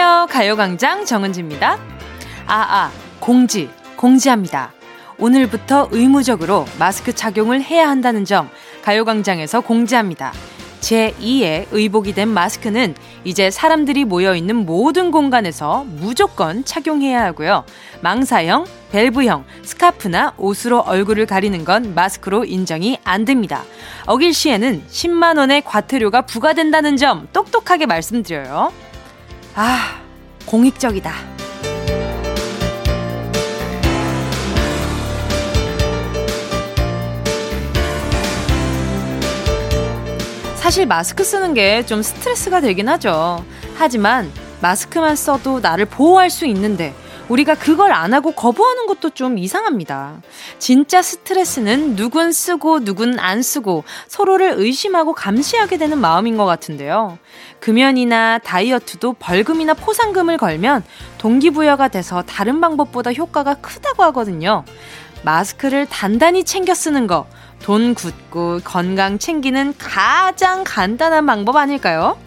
안녕하세요. 가요광장 정은지입니다. 아, 아, 공지, 공지합니다. 오늘부터 의무적으로 마스크 착용을 해야 한다는 점 가요광장에서 공지합니다. 제2의 의복이 된 마스크는 이제 사람들이 모여있는 모든 공간에서 무조건 착용해야 하고요. 망사형, 밸브형, 스카프나 옷으로 얼굴을 가리는 건 마스크로 인정이 안 됩니다. 어길 시에는 10만원의 과태료가 부과된다는 점 똑똑하게 말씀드려요. 아, 공익적이다. 사실 마스크 쓰는 게 좀 스트레스가 되긴 하죠. 하지만 마스크만 써도 나를 보호할 수 있는데 우리가 그걸 안 하고 거부하는 것도 좀 이상합니다. 진짜 스트레스는 누군 쓰고 누군 안 쓰고 서로를 의심하고 감시하게 되는 마음인 것 같은데요. 금연이나 다이어트도 벌금이나 포상금을 걸면 동기부여가 돼서 다른 방법보다 효과가 크다고 하거든요. 마스크를 단단히 챙겨 쓰는 거, 돈 굳고 건강 챙기는 가장 간단한 방법 아닐까요?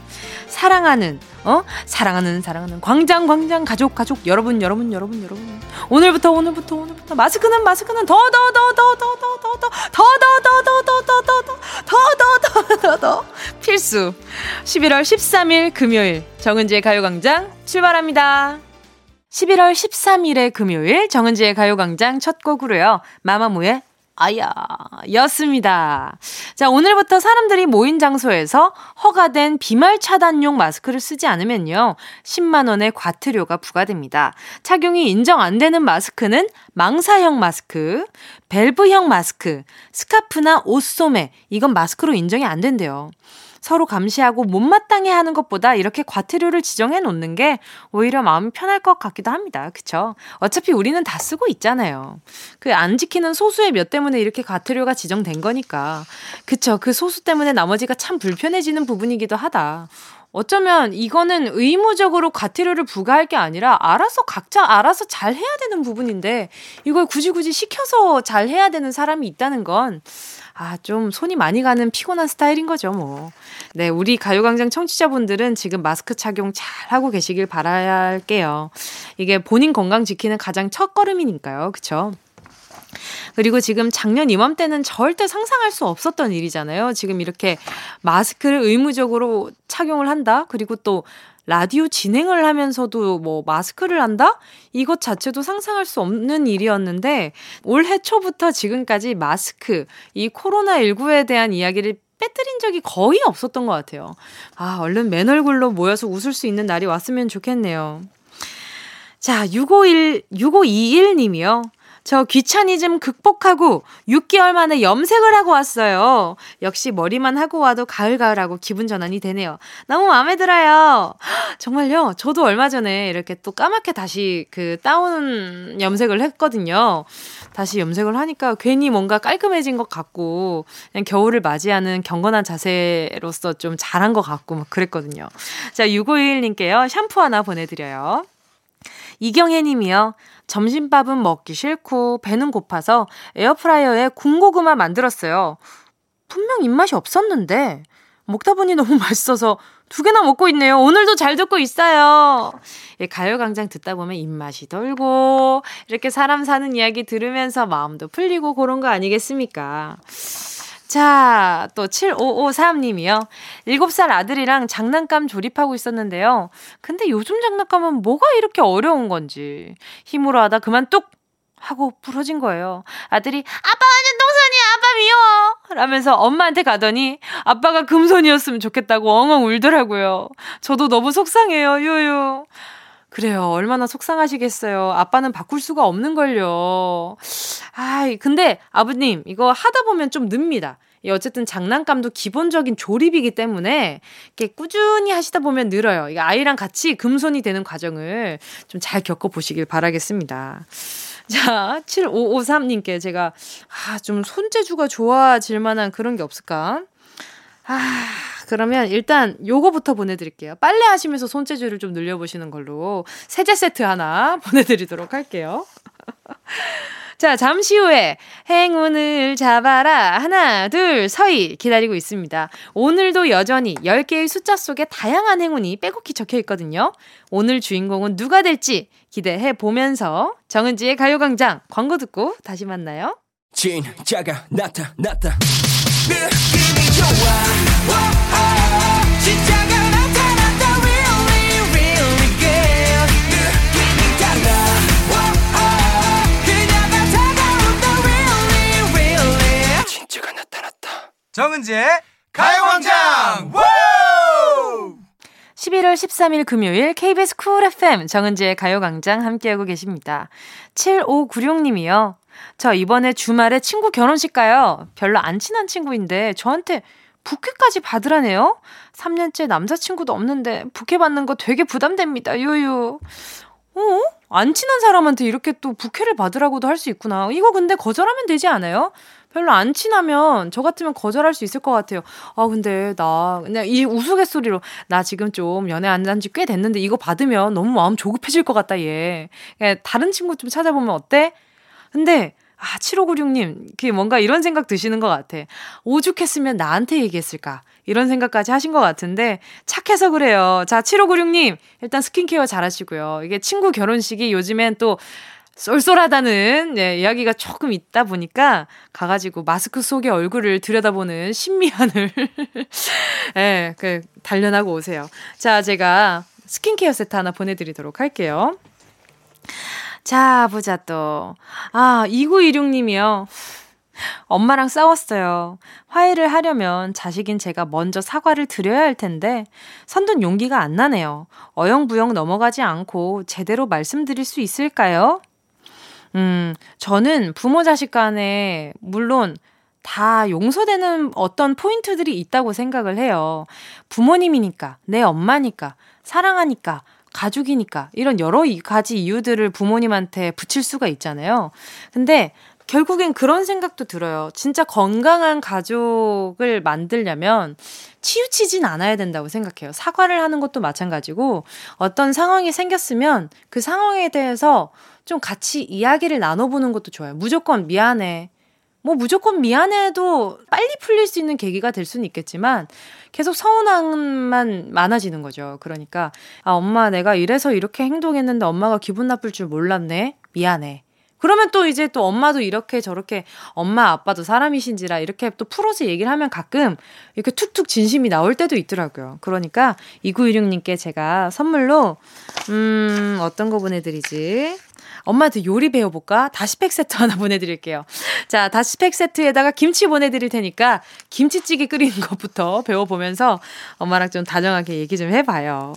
사랑하는 어? 사랑하는 사랑하는 광장 광장 가족 가족 여러분 여러분 여러분 여러분 오늘부터 오늘부터 오늘부터 마스크는 마스크는 더더 더 더 더 더 더 더 더 더 더 더 더 더 더 더 더 필수 11월 13일 금요일 정은지의 가요광장 출발합니다. 11월 13일의 금요일 정은지의 가요광장 첫 곡으로요. 마마무의 아야, 였습니다. 자, 오늘부터 사람들이 모인 장소에서 허가된 비말 차단용 마스크를 쓰지 않으면요. 10만원의 과태료가 부과됩니다. 착용이 인정 안 되는 마스크는 망사형 마스크, 밸브형 마스크, 스카프나 옷소매, 이건 마스크로 인정이 안 된대요. 서로 감시하고 못마땅해 하는 것보다 이렇게 과태료를 지정해 놓는 게 오히려 마음이 편할 것 같기도 합니다. 그쵸? 어차피 우리는 다 쓰고 있잖아요. 그 안 지키는 소수의 몇 때문에 이렇게 과태료가 지정된 거니까. 그쵸? 그 소수 때문에 나머지가 참 불편해지는 부분이기도 하다. 어쩌면 이거는 의무적으로 과태료를 부과할 게 아니라 알아서 각자 알아서 잘 해야 되는 부분인데 이걸 굳이 굳이 시켜서 잘 해야 되는 사람이 있다는 건 아, 좀 손이 많이 가는 피곤한 스타일인 거죠, 뭐. 네, 우리 가요광장 청취자분들은 지금 마스크 착용 잘 하고 계시길 바라야 할게요. 이게 본인 건강 지키는 가장 첫 걸음이니까요. 그쵸? 그리고 지금 작년 이맘때는 절대 상상할 수 없었던 일이잖아요. 지금 이렇게 마스크를 의무적으로 착용을 한다? 그리고 또 라디오 진행을 하면서도 뭐 마스크를 한다? 이것 자체도 상상할 수 없는 일이었는데 올해 초부터 지금까지 마스크, 이 코로나19에 대한 이야기를 빼뜨린 적이 거의 없었던 것 같아요. 아, 얼른 맨 얼굴로 모여서 웃을 수 있는 날이 왔으면 좋겠네요. 자, 651, 6521님이요. 저 귀차니즘 극복하고 6개월 만에 염색을 하고 왔어요. 역시 머리만 하고 와도 가을가을하고 기분 전환이 되네요. 너무 마음에 들어요. 정말요? 저도 얼마 전에 이렇게 또 까맣게 다시 그 다운 염색을 했거든요. 다시 염색을 하니까 괜히 뭔가 깔끔해진 것 같고 그냥 겨울을 맞이하는 경건한 자세로서 좀 잘한 것 같고 막 그랬거든요. 자, 6521님께요. 샴푸 하나 보내드려요. 이경혜 님이요. 점심밥은 먹기 싫고 배는 고파서 에어프라이어에 군고구마 만들었어요. 분명 입맛이 없었는데 먹다 보니 너무 맛있어서 두 개나 먹고 있네요. 오늘도 잘 듣고 있어요. 예, 가요광장 듣다 보면 입맛이 돌고 이렇게 사람 사는 이야기 들으면서 마음도 풀리고 그런 거 아니겠습니까? 자, 또 7553님이요. 7살 아들이랑 장난감 조립하고 있었는데요. 근데 요즘 장난감은 뭐가 이렇게 어려운 건지. 힘으로 하다 그만 뚝! 하고 부러진 거예요. 아들이, 아빠 완전 똥손이야! 아빠 미워! 라면서 엄마한테 가더니, 아빠가 금손이었으면 좋겠다고 엉엉 울더라고요. 저도 너무 속상해요, 유유. 그래요. 얼마나 속상하시겠어요. 아빠는 바꿀 수가 없는걸요. 아이, 근데 아버님, 이거 하다 보면 좀 늡니다. 어쨌든 장난감도 기본적인 조립이기 때문에 이렇게 꾸준히 하시다 보면 늘어요. 이 아이랑 같이 금손이 되는 과정을 좀 잘 겪어보시길 바라겠습니다. 자, 7553님께 제가, 아, 좀 손재주가 좋아질 만한 그런 게 없을까? 아, 그러면 일단 요거부터 보내드릴게요. 빨래 하시면서 손재주를 좀 늘려보시는 걸로 세제 세트 하나 보내드리도록 할게요. 자, 잠시 후에 행운을 잡아라. 하나, 둘, 서희 기다리고 있습니다. 오늘도 여전히 10개의 숫자 속에 다양한 행운이 빼곡히 적혀 있거든요. 오늘 주인공은 누가 될지 기대해 보면서 정은지의 가요광장 광고 듣고 다시 만나요. 진짜가 나타났다. 느낌이 좋아. 정은지의 가요광장. 11월 13일 금요일 KBS 쿨 FM 정은지의 가요광장 함께하고 계십니다. 7596님이요. 저 이번에 주말에 친구 결혼식 가요. 별로 안 친한 친구인데 저한테 부케까지 받으라네요? 3년째 남자친구도 없는데 부케 받는 거 되게 부담됩니다. 유유. 어? 안 친한 사람한테 이렇게 또 부케를 받으라고도 할 수 있구나. 이거 근데 거절하면 되지 않아요? 별로 안 친하면 저 같으면 거절할 수 있을 것 같아요. 아, 근데 나 그냥 이 우스갯소리로 나 지금 좀 연애 안 한 지 꽤 됐는데 이거 받으면 너무 마음 조급해질 것 같다, 얘. 다른 친구 좀 찾아보면 어때? 근데 아, 7596님, 그게 뭔가 이런 생각 드시는 것 같아. 오죽했으면 나한테 얘기했을까? 이런 생각까지 하신 것 같은데, 착해서 그래요. 자, 7596님, 일단 스킨케어 잘 하시고요. 이게 친구 결혼식이 요즘엔 또 쏠쏠하다는 예, 이야기가 조금 있다 보니까 가가지고 마스크 속의 얼굴을 들여다보는 신미한을 예, 그 단련하고 오세요. 자, 제가 스킨케어 세트 하나 보내드리도록 할게요. 자, 보자 또. 아, 2926님이요. 엄마랑 싸웠어요. 화해를 하려면 자식인 제가 먼저 사과를 드려야 할 텐데 선둔 용기가 안 나네요. 어영부영 넘어가지 않고 제대로 말씀드릴 수 있을까요? 음, 저는 부모 자식 간에 물론 다 용서되는 어떤 포인트들이 있다고 생각을 해요. 부모님이니까, 내 엄마니까, 사랑하니까, 가족이니까, 이런 여러 가지 이유들을 부모님한테 붙일 수가 있잖아요. 근데 결국엔 그런 생각도 들어요. 진짜 건강한 가족을 만들려면 치우치진 않아야 된다고 생각해요. 사과를 하는 것도 마찬가지고 어떤 상황이 생겼으면 그 상황에 대해서 좀 같이 이야기를 나눠보는 것도 좋아요. 무조건 미안해. 뭐 무조건 미안해도 빨리 풀릴 수 있는 계기가 될 수는 있겠지만 계속 서운함만 많아지는 거죠. 그러니까 아 엄마 내가 이래서 이렇게 행동했는데 엄마가 기분 나쁠 줄 몰랐네. 미안해. 그러면 또 이제 또 엄마도 이렇게 저렇게 엄마 아빠도 사람이신지라 이렇게 또 풀어서 얘기를 하면 가끔 이렇게 툭툭 진심이 나올 때도 있더라고요. 그러니까 2916님께 제가 선물로 음 어떤 거 보내드리지? 엄마한테 요리 배워볼까? 다시팩 세트 하나 보내드릴게요. 자, 다시팩 세트에다가 김치 보내드릴 테니까 김치찌개 끓이는 것부터 배워보면서 엄마랑 좀 다정하게 얘기 좀 해봐요.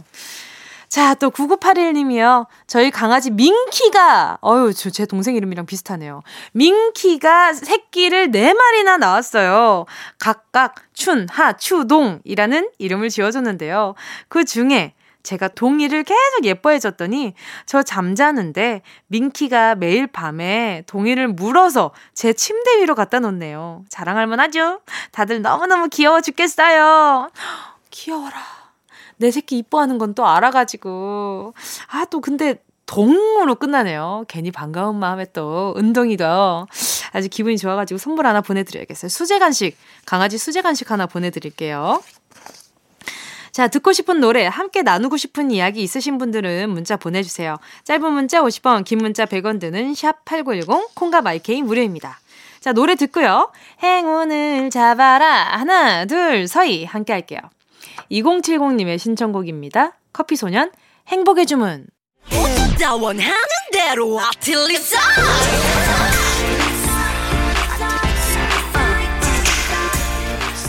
자, 또 9981님이요. 저희 강아지 민키가, 어유, 제 동생 이름이랑 비슷하네요. 민키가 새끼를 4마리나 낳았어요. 각각 춘, 하, 추, 동이라는 이름을 지어줬는데요. 그 중에 제가 동이를 계속 예뻐해 줬더니 저 잠자는데 민키가 매일 밤에 동이를 물어서 제 침대 위로 갖다 놓네요. 자랑할 만하죠? 다들 너무너무 귀여워 죽겠어요. 귀여워라. 내 새끼 이뻐하는 건 또 알아가지고. 아, 또 근데 동으로 끝나네요. 괜히 반가운 마음에 또 은동이도 아주 기분이 좋아가지고 선물 하나 보내드려야겠어요. 수제 간식, 강아지 수제 간식 하나 보내드릴게요. 자, 듣고 싶은 노래, 함께 나누고 싶은 이야기 있으신 분들은 문자 보내주세요. 짧은 문자 50원, 긴 문자 100원 드는 샵8910, 콩과 마이케이 무료입니다. 자, 노래 듣고요. 행운을 잡아라. 하나, 둘, 서희. 함께 할게요. 2070님의 신청곡입니다. 커피소년, 행복의 주문.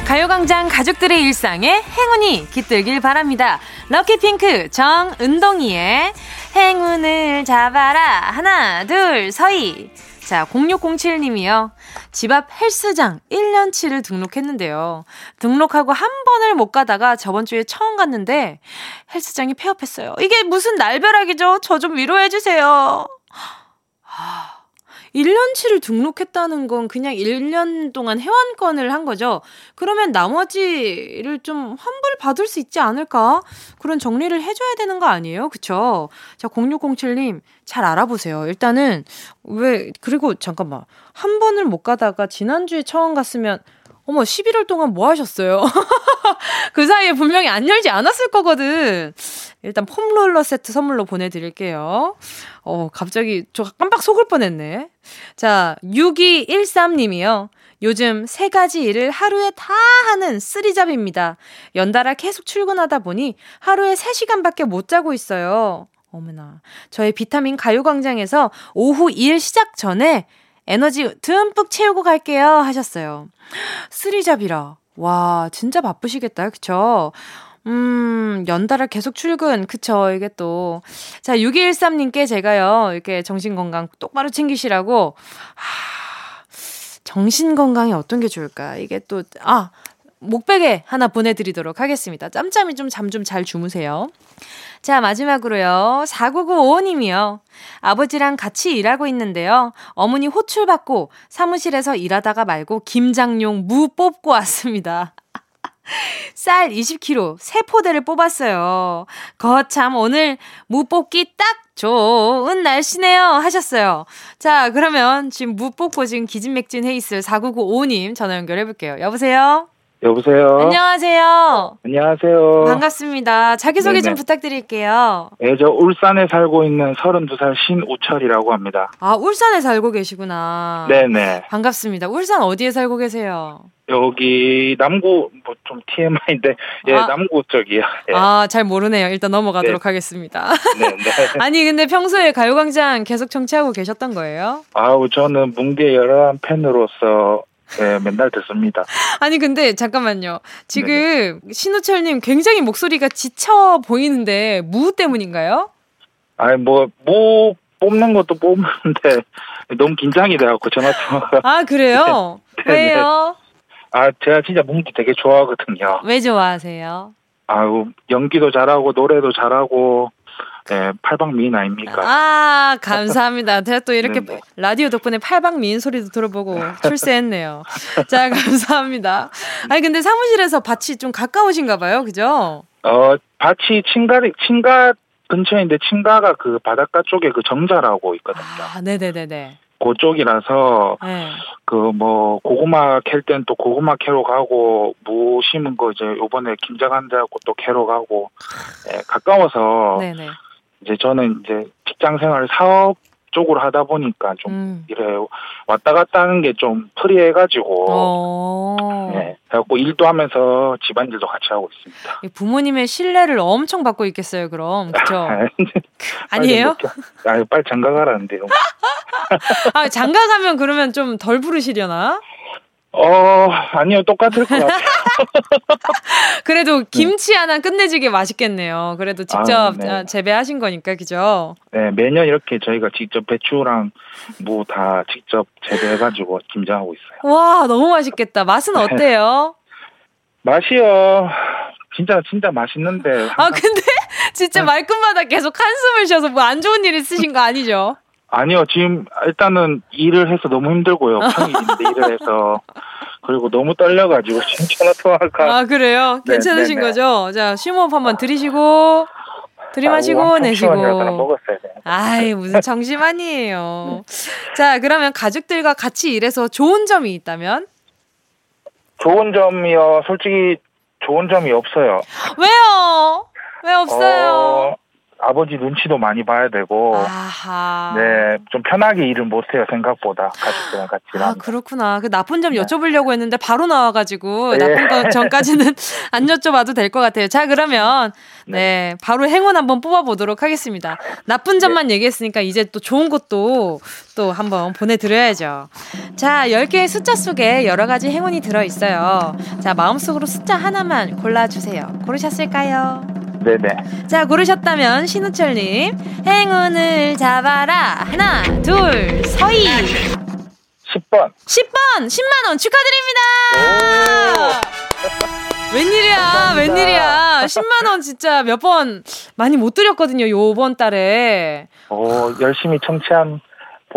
가요광장 가족들의 일상에 행운이 깃들길 바랍니다. 럭키핑크 정은동이의 행운을 잡아라. 하나, 둘, 서희. 자, 0607님이요. 집 앞 헬스장 1년치를 등록했는데요. 등록하고 한 번을 못 가다가 저번 주에 처음 갔는데 헬스장이 폐업했어요. 이게 무슨 날벼락이죠? 저 좀 위로해주세요. 아, 1년치를 등록했다는 건 그냥 1년 동안 회원권을 한 거죠. 그러면 나머지를 좀 환불 받을 수 있지 않을까? 그런 정리를 해줘야 되는 거 아니에요? 그쵸? 자, 0607님, 잘 알아보세요. 일단은, 왜, 그리고 잠깐만. 한 번을 못 가다가 지난주에 처음 갔으면, 어머, 11월 동안 뭐 하셨어요? 그 사이에 분명히 안 열지 않았을 거거든. 일단 폼롤러 세트 선물로 보내드릴게요. 어, 갑자기 저 깜빡 속을 뻔했네. 자, 6213님이요. 요즘 세 가지 일을 하루에 다 하는 쓰리잡입니다. 연달아 계속 출근하다 보니 하루에 3시간밖에 못 자고 있어요. 어머나. 저의 비타민 가요광장에서 오후 일 시작 전에 에너지 듬뿍 채우고 갈게요. 하셨어요. 쓰리잡이라. 와, 진짜 바쁘시겠다. 그쵸? 음, 연달아 계속 출근. 그쵸. 이게 또. 자, 6213님께 제가요, 이렇게 정신건강 똑바로 챙기시라고, 하, 정신건강에 어떤 게 좋을까? 이게 또, 아, 목베개 하나 보내드리도록 하겠습니다. 짬짬이 좀 잠 좀 잘 주무세요. 자, 마지막으로요. 4995님이요. 아버지랑 같이 일하고 있는데요. 어머니 호출 받고 사무실에서 일하다가 말고 김장용 무 뽑고 왔습니다. 쌀 20kg 세 포대를 뽑았어요. 거참 오늘 무 뽑기 딱 좋은 날씨네요 하셨어요. 자, 그러면 지금 무 뽑고 지금 기진맥진 해 있을 4995님 전화 연결해 볼게요. 여보세요? 여보세요. 안녕하세요. 안녕하세요. 반갑습니다. 자기소개 네네. 좀 부탁드릴게요. 네, 저 울산에 살고 있는 32살 신우철이라고 합니다. 아, 울산에 살고 계시구나. 네네. 반갑습니다. 울산 어디에 살고 계세요? 여기 남구 뭐 좀 TMI인데 예 아, 남구 쪽이요. 예. 아잘 모르네요. 일단 넘어가도록 네. 하겠습니다. 네, 네. 아니 근데 평소에 가요광장 계속 청취하고 계셨던 거예요? 아우 저는 뭉디의 열혈한 팬으로서 네, 맨날 듣습니다. 아니, 근데 잠깐만요. 지금 네 신우철님 굉장히 목소리가 지쳐 보이는데, 무 때문인가요? 아니, 뭐, 무 뽑는 것도 뽑는데, 너무 긴장이 돼갖고 전화 통화가. 아, 그래요? 네. 왜요? 아, 제가 진짜 뭉디 되게 좋아하거든요. 왜 좋아하세요? 아유, 연기도 잘하고, 노래도 잘하고, 네, 팔방 미인 아닙니까? 아, 감사합니다. 제가 또 이렇게 네네. 라디오 덕분에 팔방 미인 소리도 들어보고 출세했네요. 자, 감사합니다. 아니, 근데 사무실에서 밭이 좀 가까우신가 봐요. 그죠? 어, 밭이 친가리, 친가 근처인데 친가가 그 바닷가 쪽에 그 정자라고 있거든요. 아, 네네네네. 그쪽이라서 네. 그뭐 고구마 캘 땐 또 고구마 캐러 가고 무 심은 거 이제 요번에 김장한다고 또 캐러 가고 예, 가까워서 네네. 이제 저는 이제 직장 생활 사업 쪽으로 하다 보니까 좀 음. 이래 왔다 갔다 하는 게 좀 프리해가지고 어. 네 그래갖고 일도 하면서 집안일도 같이 하고 있습니다. 부모님의 신뢰를 엄청 받고 있겠어요, 그럼 그렇죠? 아니에요? 아 빨리 장가 가라는데요. 아 장가 가면 그러면 좀 덜 부르시려나? 어, 아니요, 똑같을 것 같아요. 그래도 김치 하나 끝내주게 맛있겠네요. 그래도 직접 아, 네. 아, 재배하신 거니까, 그죠? 네, 매년 이렇게 저희가 직접 배추랑 무다 직접 재배해가지고 김장하고 있어요. 와, 너무 맛있겠다. 맛은 네. 어때요? 맛이요. 진짜, 진짜 맛있는데. 아, 근데 진짜 네. 말끝마다 계속 한숨을 쉬어서 뭐 안 좋은 일 있으신 거 아니죠? 아니요, 지금 일단은 일을 해서 너무 힘들고요. 평일인데 일을 해서. 그리고 너무 떨려가지고 전화 통화가. 아, 그래요? 네, 괜찮으신 네네. 거죠? 자, 심호흡 한번 들이시고, 들이마시고, 아, 내시고. 먹었어요. 아이, 무슨 정심아니에요. 자, 그러면 가족들과 같이 일해서 좋은 점이 있다면? 좋은 점이요. 솔직히 좋은 점이 없어요. 왜요? 왜 없어요? 어... 아버지 눈치도 많이 봐야 되고, 아하. 네, 좀 편하게 일을 못 해요, 생각보다. 가족들이랑 같이. 아, 그렇구나. 그 나쁜 점 네. 여쭤보려고 했는데 바로 나와 가지고, 네. 나쁜 거 전까지는 안 여쭤봐도 될 것 같아요. 자, 그러면, 네. 네, 바로 행운 한번 뽑아 보도록 하겠습니다. 나쁜 점만 네. 얘기했으니까 이제 또 좋은 것도 또 한번 보내 드려야죠. 자, 10개의 숫자 속에 여러 가지 행운이 들어 있어요. 자, 마음속으로 숫자 하나만 골라 주세요. 고르셨을까요? 네네. 자, 고르셨다면 신우철님, 행운을 잡아라. 하나, 둘, 서희. 10번. 10번! 10만원 축하드립니다! 웬일이야, 감사합니다. 웬일이야. 10만원 진짜 몇 번 많이 못 드렸거든요, 요번 달에. 오, 열심히 청취한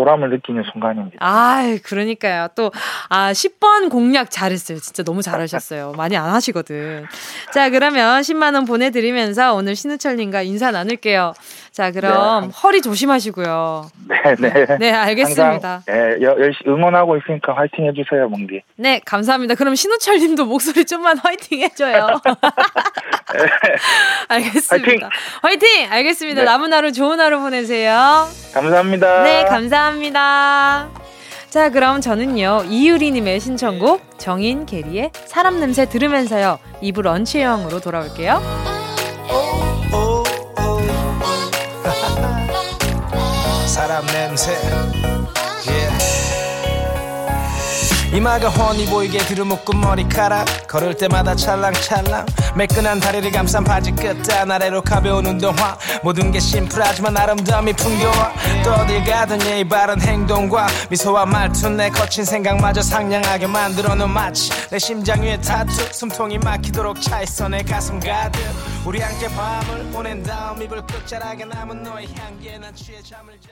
보람을 느끼는 순간입니다. 아, 그러니까요. 또, 아, 10번 공략 잘했어요. 진짜 너무 잘하셨어요. 많이 안 하시거든. 자, 그러면 10만원 보내드리면서 오늘 신우철님과 인사 나눌게요. 자, 그럼 네. 허리 조심하시고요. 네, 네. 네, 알겠습니다. 네, 열심히 응원하고 있으니까 화이팅 해주세요, 몽디. 네, 감사합니다. 그럼 신우철 님도 목소리 좀만 화이팅 해줘요. 네. 알겠습니다. 화이팅! 화이팅! 알겠습니다. 네. 남은 하루 좋은 하루 보내세요. 감사합니다. 네, 감사합니다. 자, 그럼 저는요, 이유리님의 신청곡, 정인 게리의 사람 냄새 들으면서요, 2부 런치 여행으로 돌아올게요. 사람 냄새 이마가 훤히 보이게 들어묶은 머리카락. 걸을 때마다 찰랑찰랑. 매끈한 다리를 감싼 바지 끝단 아래로 가벼운 운동화. 모든 게 심플하지만 아름다움이 풍겨와. 또 어딜 가든 예의 바른 행동과 미소와 말투 내 거친 생각마저 상냥하게 만들어놓은 마치 내 심장 위에 타투. 숨통이 막히도록 차있어 내 가슴 가득. 우리 함께 밤을 보낸 다음 이불 끝자락에 남은 너의 향기에 난 취해 잠을 자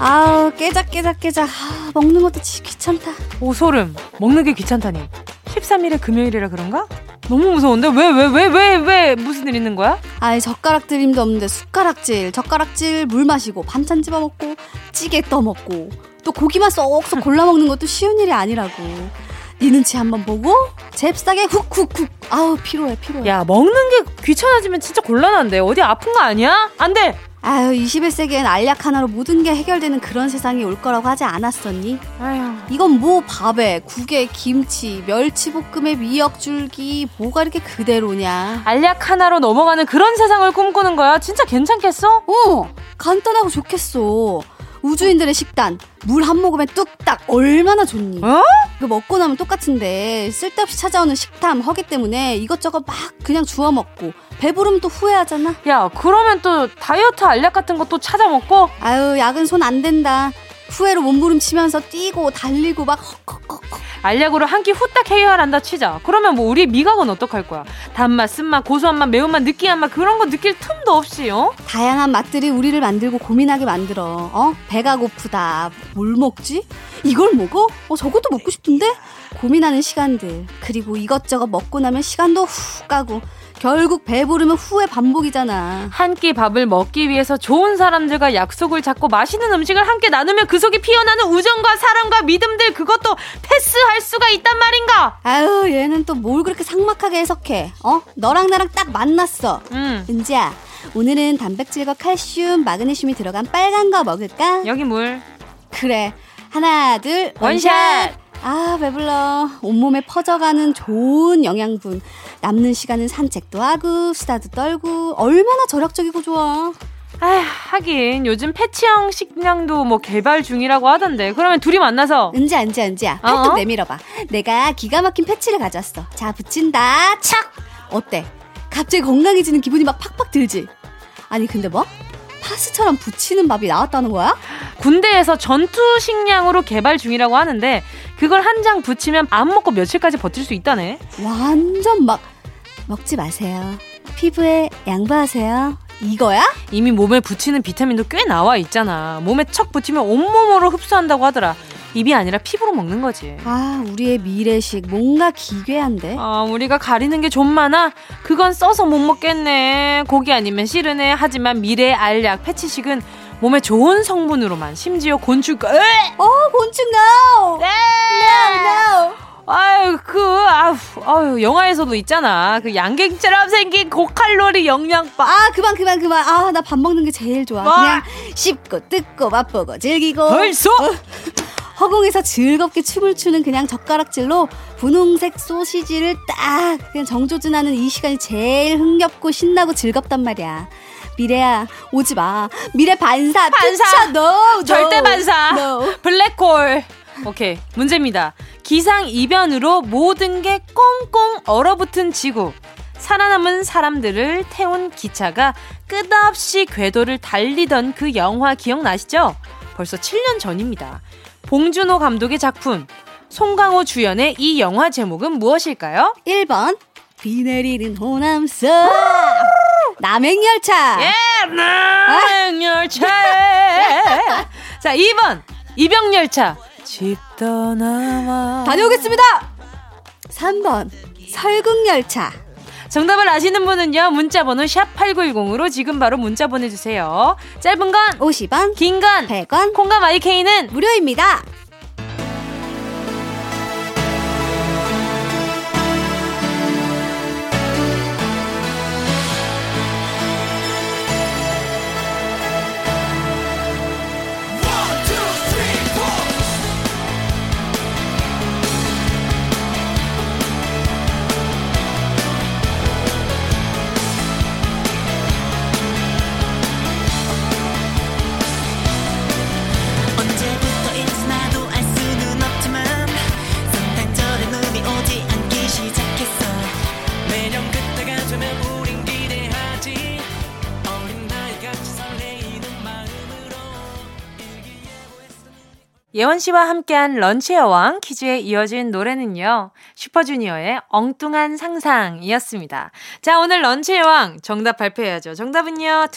아우 깨작 깨작 깨작 아, 먹는 것도 귀찮다. 오 소름. 먹는 게 귀찮다니. 13일에 금요일이라 그런가? 너무 무서운데? 왜 왜 왜 왜 왜 무슨 일 있는 거야? 아이 젓가락 들림도 없는데 숟가락질. 젓가락질 물 마시고 반찬 집어 먹고 찌개 떠 먹고 또 고기만 쏙쏙 골라 먹는 것도 쉬운 일이 아니라고. 네 눈치 한번 보고 잽싸게 훅훅훅. 아우 피로해 피로해. 야 먹는 게 귀찮아지면 진짜 곤란한데. 어디 아픈 거 아니야? 안돼 아유 21세기엔 알약 하나로 모든 게 해결되는 그런 세상이 올 거라고 하지 않았었니? 아유 이건 뭐 밥에 국에 김치 멸치볶음에 미역줄기 뭐가 이렇게 그대로냐 알약 하나로 넘어가는 그런 세상을 꿈꾸는 거야 진짜 괜찮겠어? 어 간단하고 좋겠어 우주인들의 식단 물 한 모금에 뚝딱 얼마나 좋니? 어? 그 먹고 나면 똑같은데 쓸데없이 찾아오는 식탐 허기 때문에 이것저것 막 그냥 주워 먹고 배부르면 또 후회하잖아. 야 그러면 또 다이어트 알약 같은 것도 찾아 먹고? 아유 약은 손 안 된다. 후회로 몸부림치면서 뛰고 달리고 막 헉헉헉. 알약으로 한 끼 후딱 해결한다 치자. 그러면 뭐 우리 미각은 어떡할 거야? 단맛, 쓴맛, 고소한 맛, 매운맛, 느끼한 맛 그런 거 느낄 틈도 없이 어? 다양한 맛들이 우리를 만들고 고민하게 만들어. 어? 배가 고프다. 뭘 먹지? 이걸 먹어? 어 저것도 먹고 싶은데? 고민하는 시간들. 그리고 이것저것 먹고 나면 시간도 후 가고 결국 배부르면 후회 반복이잖아. 한 끼 밥을 먹기 위해서 좋은 사람들과 약속을 잡고 맛있는 음식을 함께 나누면 그 속에 피어나는 우정과 사랑과 믿음들 그것도 패스할 수가 있단 말인가? 아유 얘는 또 뭘 그렇게 삭막하게 해석해? 어? 너랑 나랑 딱 만났어. 응. 은지야 오늘은 단백질과 칼슘, 마그네슘이 들어간 빨간 거 먹을까? 여기 물. 그래. 하나, 둘, 원샷! 원샷. 아, 배불러. 온몸에 퍼져가는 좋은 영양분. 남는 시간은 산책도 하고, 수다도 떨고, 얼마나 절약적이고 좋아. 아 하긴. 요즘 패치형 식량도 뭐 개발 중이라고 하던데. 그러면 둘이 만나서. 은지야 은지야 은지야. 어? 팔뚝 내밀어봐. 내가 기가 막힌 패치를 가져왔어. 자 붙인다. 착! 어때? 갑자기 건강해지는 기분이 막 팍팍 들지? 아니 근데 뭐 파스처럼 붙이는 밥이 나왔다는 거야? 군대에서 전투 식량으로 개발 중이라고 하는데 그걸 한 장 붙이면 안 먹고 며칠까지 버틸 수 있다네. 완전 막 먹지 마세요. 피부에 양보하세요. 이거야? 이미 몸에 붙이는 비타민도 꽤 나와 있잖아. 몸에 척 붙이면 온몸으로 흡수한다고 하더라. 입이 아니라 피부로 먹는 거지. 아, 우리의 미래식 뭔가 기괴한데. 아, 우리가 가리는 게 좀 많아. 그건 써서 못 먹겠네. 고기 아니면 싫으네. 하지만 미래 알약 패치식은 몸에 좋은 성분으로만 심지어 곤충 에! 어, 곤충 no. 네. No, no. 아유, 그, 아유, 아유, 영화에서도 있잖아. 그 양갱처럼 생긴 고칼로리 영양밥. 아, 그만, 그만, 그만. 아, 나 밥 먹는 게 제일 좋아. 뭐? 그냥 씹고, 뜯고, 맛보고, 즐기고. 벌써? 어. 허공에서 즐겁게 춤을 추는 그냥 젓가락질로 분홍색 소시지를 딱 그냥 정조준하는 이 시간이 제일 흥겹고 신나고 즐겁단 말이야. 미래야 오지 마. 미래 반사. 반사. no, 절대 반사. No. 블랙홀. 오케이 문제입니다. 기상 이변으로 모든 게 꽁꽁 얼어붙은 지구. 살아남은 사람들을 태운 기차가 끝없이 궤도를 달리던 그 영화 기억나시죠? 벌써 7년 전입니다. 봉준호 감독의 작품 송강호 주연의 이 영화 제목은 무엇일까요? 1번 비 내리는 호남선. 남행열차. 예 남행열차. 자 2번 이병열차. 집 떠나와. 다녀오겠습니다. 3번 설국열차 정답을 아시는 분은요 문자 번호 샵 8910으로 지금 바로 문자 보내주세요. 짧은 건 50원 긴 건 100원 콩과 마이케이는 무료입니다 예원 씨와 함께한 런치 여왕 퀴즈에 이어진 노래는요. 슈퍼주니어의 엉뚱한 상상이었습니다. 자, 오늘 런치 여왕 정답 발표해야죠. 정답은요.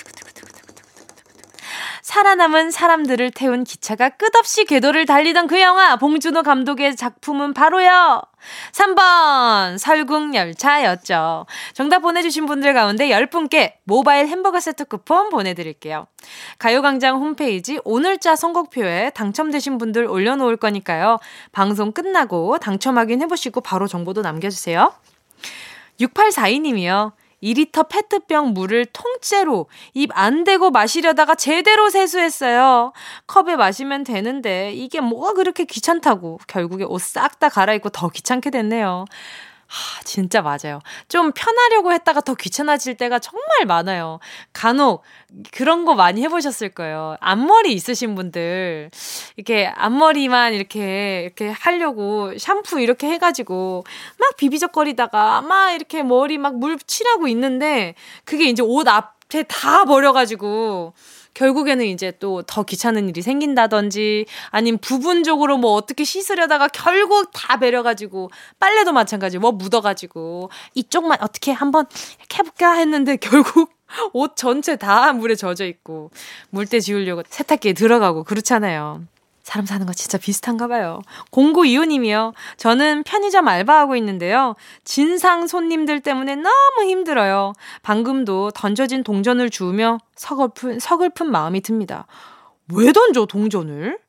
살아남은 사람들을 태운 기차가 끝없이 궤도를 달리던 그 영화 봉준호 감독의 작품은 바로요. 3번 설국열차였죠. 정답 보내주신 분들 가운데 10분께 모바일 햄버거 세트 쿠폰 보내드릴게요. 가요광장 홈페이지 오늘자 선곡표에 당첨되신 분들 올려놓을 거니까요. 방송 끝나고 당첨 확인해보시고 바로 정보도 남겨주세요. 6842님이요. 2리터 페트병 물을 통째로 입 안 대고 마시려다가 제대로 세수했어요. 컵에 마시면 되는데 이게 뭐가 그렇게 귀찮다고 결국에 옷 싹 다 갈아입고 더 귀찮게 됐네요. 하, 진짜 맞아요. 좀 편하려고 했다가 더 귀찮아질 때가 정말 많아요. 간혹 그런 거 많이 해보셨을 거예요. 앞머리 있으신 분들, 이렇게 앞머리만 이렇게, 이렇게 하려고 샴푸 이렇게 해가지고 막 비비적거리다가 막 이렇게 머리 막 물 칠하고 있는데 그게 이제 옷 앞에 다 버려가지고 결국에는 이제 또 더 귀찮은 일이 생긴다든지 아니면 부분적으로 뭐 어떻게 씻으려다가 결국 다 배려가지고 빨래도 마찬가지 뭐 묻어가지고 이쪽만 어떻게 한번 이렇게 해볼까 했는데 결국 옷 전체 다 물에 젖어 있고 물때 지우려고 세탁기에 들어가고 그렇잖아요. 사람 사는 거 진짜 비슷한가 봐요. 0925님이요. 저는 편의점 알바하고 있는데요. 진상 손님들 때문에 너무 힘들어요. 방금도 던져진 동전을 주우며 서글픈, 서글픈 마음이 듭니다. 왜 던져, 동전을?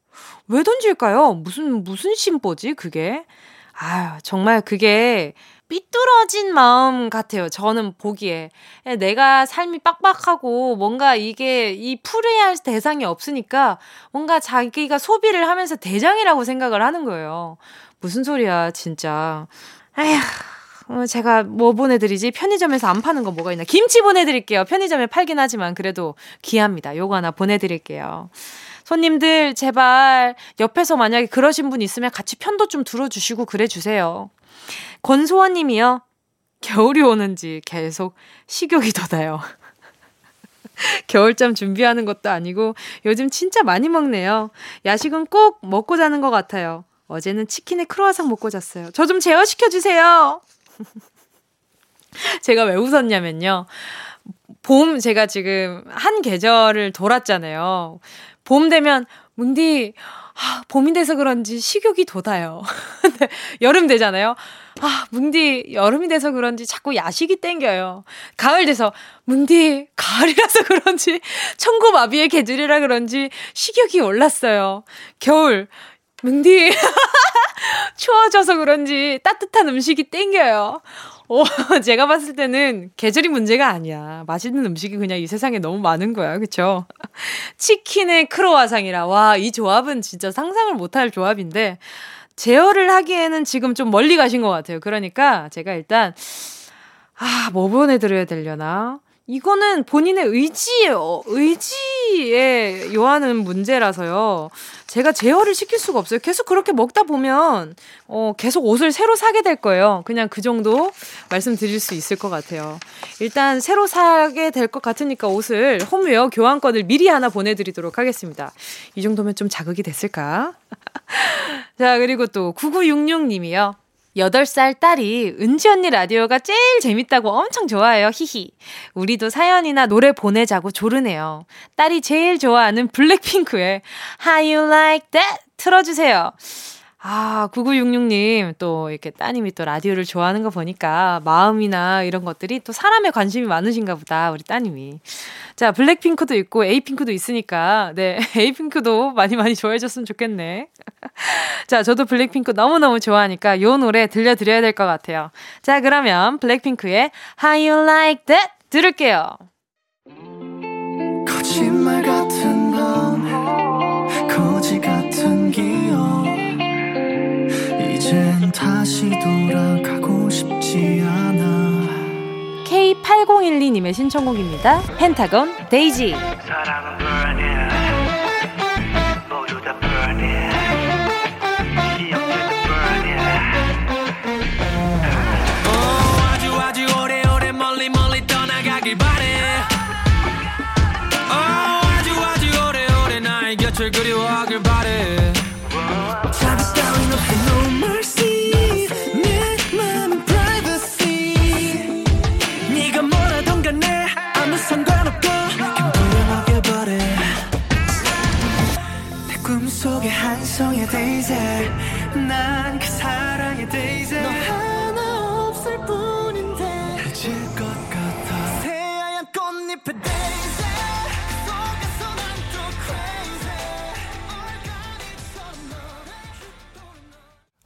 왜 던질까요? 무슨, 무슨 심보지, 그게? 아유, 정말 그게 삐뚤어진 마음 같아요. 저는 보기에. 내가 삶이 빡빡하고 뭔가 이게 이 풀어야 할 대상이 없으니까 뭔가 자기가 소비를 하면서 대장이라고 생각을 하는 거예요. 무슨 소리야, 진짜. 아휴. 어, 제가 뭐 보내드리지? 편의점에서 안 파는 거 뭐가 있나? 김치 보내드릴게요. 편의점에 팔긴 하지만 그래도 귀합니다. 요거 하나 보내드릴게요. 손님들, 제발 옆에서 만약에 그러신 분 있으면 같이 편도 좀 들어주시고 그래 주세요. 권소원 님이요. 겨울이 오는지 계속 식욕이 돋아요. 겨울잠 준비하는 것도 아니고 요즘 진짜 많이 먹네요. 야식은 꼭 먹고 자는 것 같아요. 어제는 치킨에 크로아상 먹고 잤어요. 저 좀 제어시켜 주세요. 제가 왜 웃었냐면요. 봄 제가 지금 한 계절을 돌았잖아요. 봄 되면 뭉디 아, 봄이 돼서 그런지 식욕이 돋아요. 근데 여름 되잖아요. 아, 뭉디 여름이 돼서 그런지 자꾸 야식이 땡겨요. 가을 돼서 뭉디 가을이라서 그런지 천고마비의 계절이라 그런지 식욕이 올랐어요. 겨울 뭉디 추워져서 그런지 따뜻한 음식이 땡겨요. 어, 제가 봤을 때는 계절이 문제가 아니야. 맛있는 음식이 그냥 이 세상에 너무 많은 거야. 그쵸? 치킨의 크로와상이라. 와, 이 조합은 진짜 상상을 못할 조합인데, 제어를 하기에는 지금 좀 멀리 가신 것 같아요. 그러니까 제가 일단, 아, 뭐 보내드려야 되려나? 이거는 본인의 의지에, 어, 의지에 요하는 문제라서요. 제가 제어를 시킬 수가 없어요. 계속 그렇게 먹다 보면, 어, 계속 옷을 새로 사게 될 거예요. 그냥 그 정도 말씀드릴 수 있을 것 같아요. 일단 새로 사게 될 것 같으니까 옷을 홈웨어 교환권을 미리 하나 보내드리도록 하겠습니다. 이 정도면 좀 자극이 됐을까? 자, 그리고 또 9966님이요. 8살 딸이 은지 언니 라디오가 제일 재밌다고 엄청 좋아해요. 히히. 우리도 사연이나 노래 보내자고 조르네요. 딸이 제일 좋아하는 블랙핑크의 How You Like That 틀어주세요. 아, 9966님, 또 이렇게 따님이 또 라디오를 좋아하는 거 보니까 마음이나 이런 것들이 또 사람의 관심이 많으신가 보다, 우리 따님이. 자, 블랙핑크도 있고 에이핑크도 있으니까, 네, 에이핑크도 많이 많이 좋아해 줬으면 좋겠네. 자, 저도 블랙핑크 너무너무 좋아하니까 요 노래 들려드려야 될 것 같아요. 자, 그러면 블랙핑크의 How You Like That 들을게요. 거짓말 같 이젠 다시 돌아가고 싶지 않아. K8012님의 신청곡입니다. 펜타곤 데이지. 곁을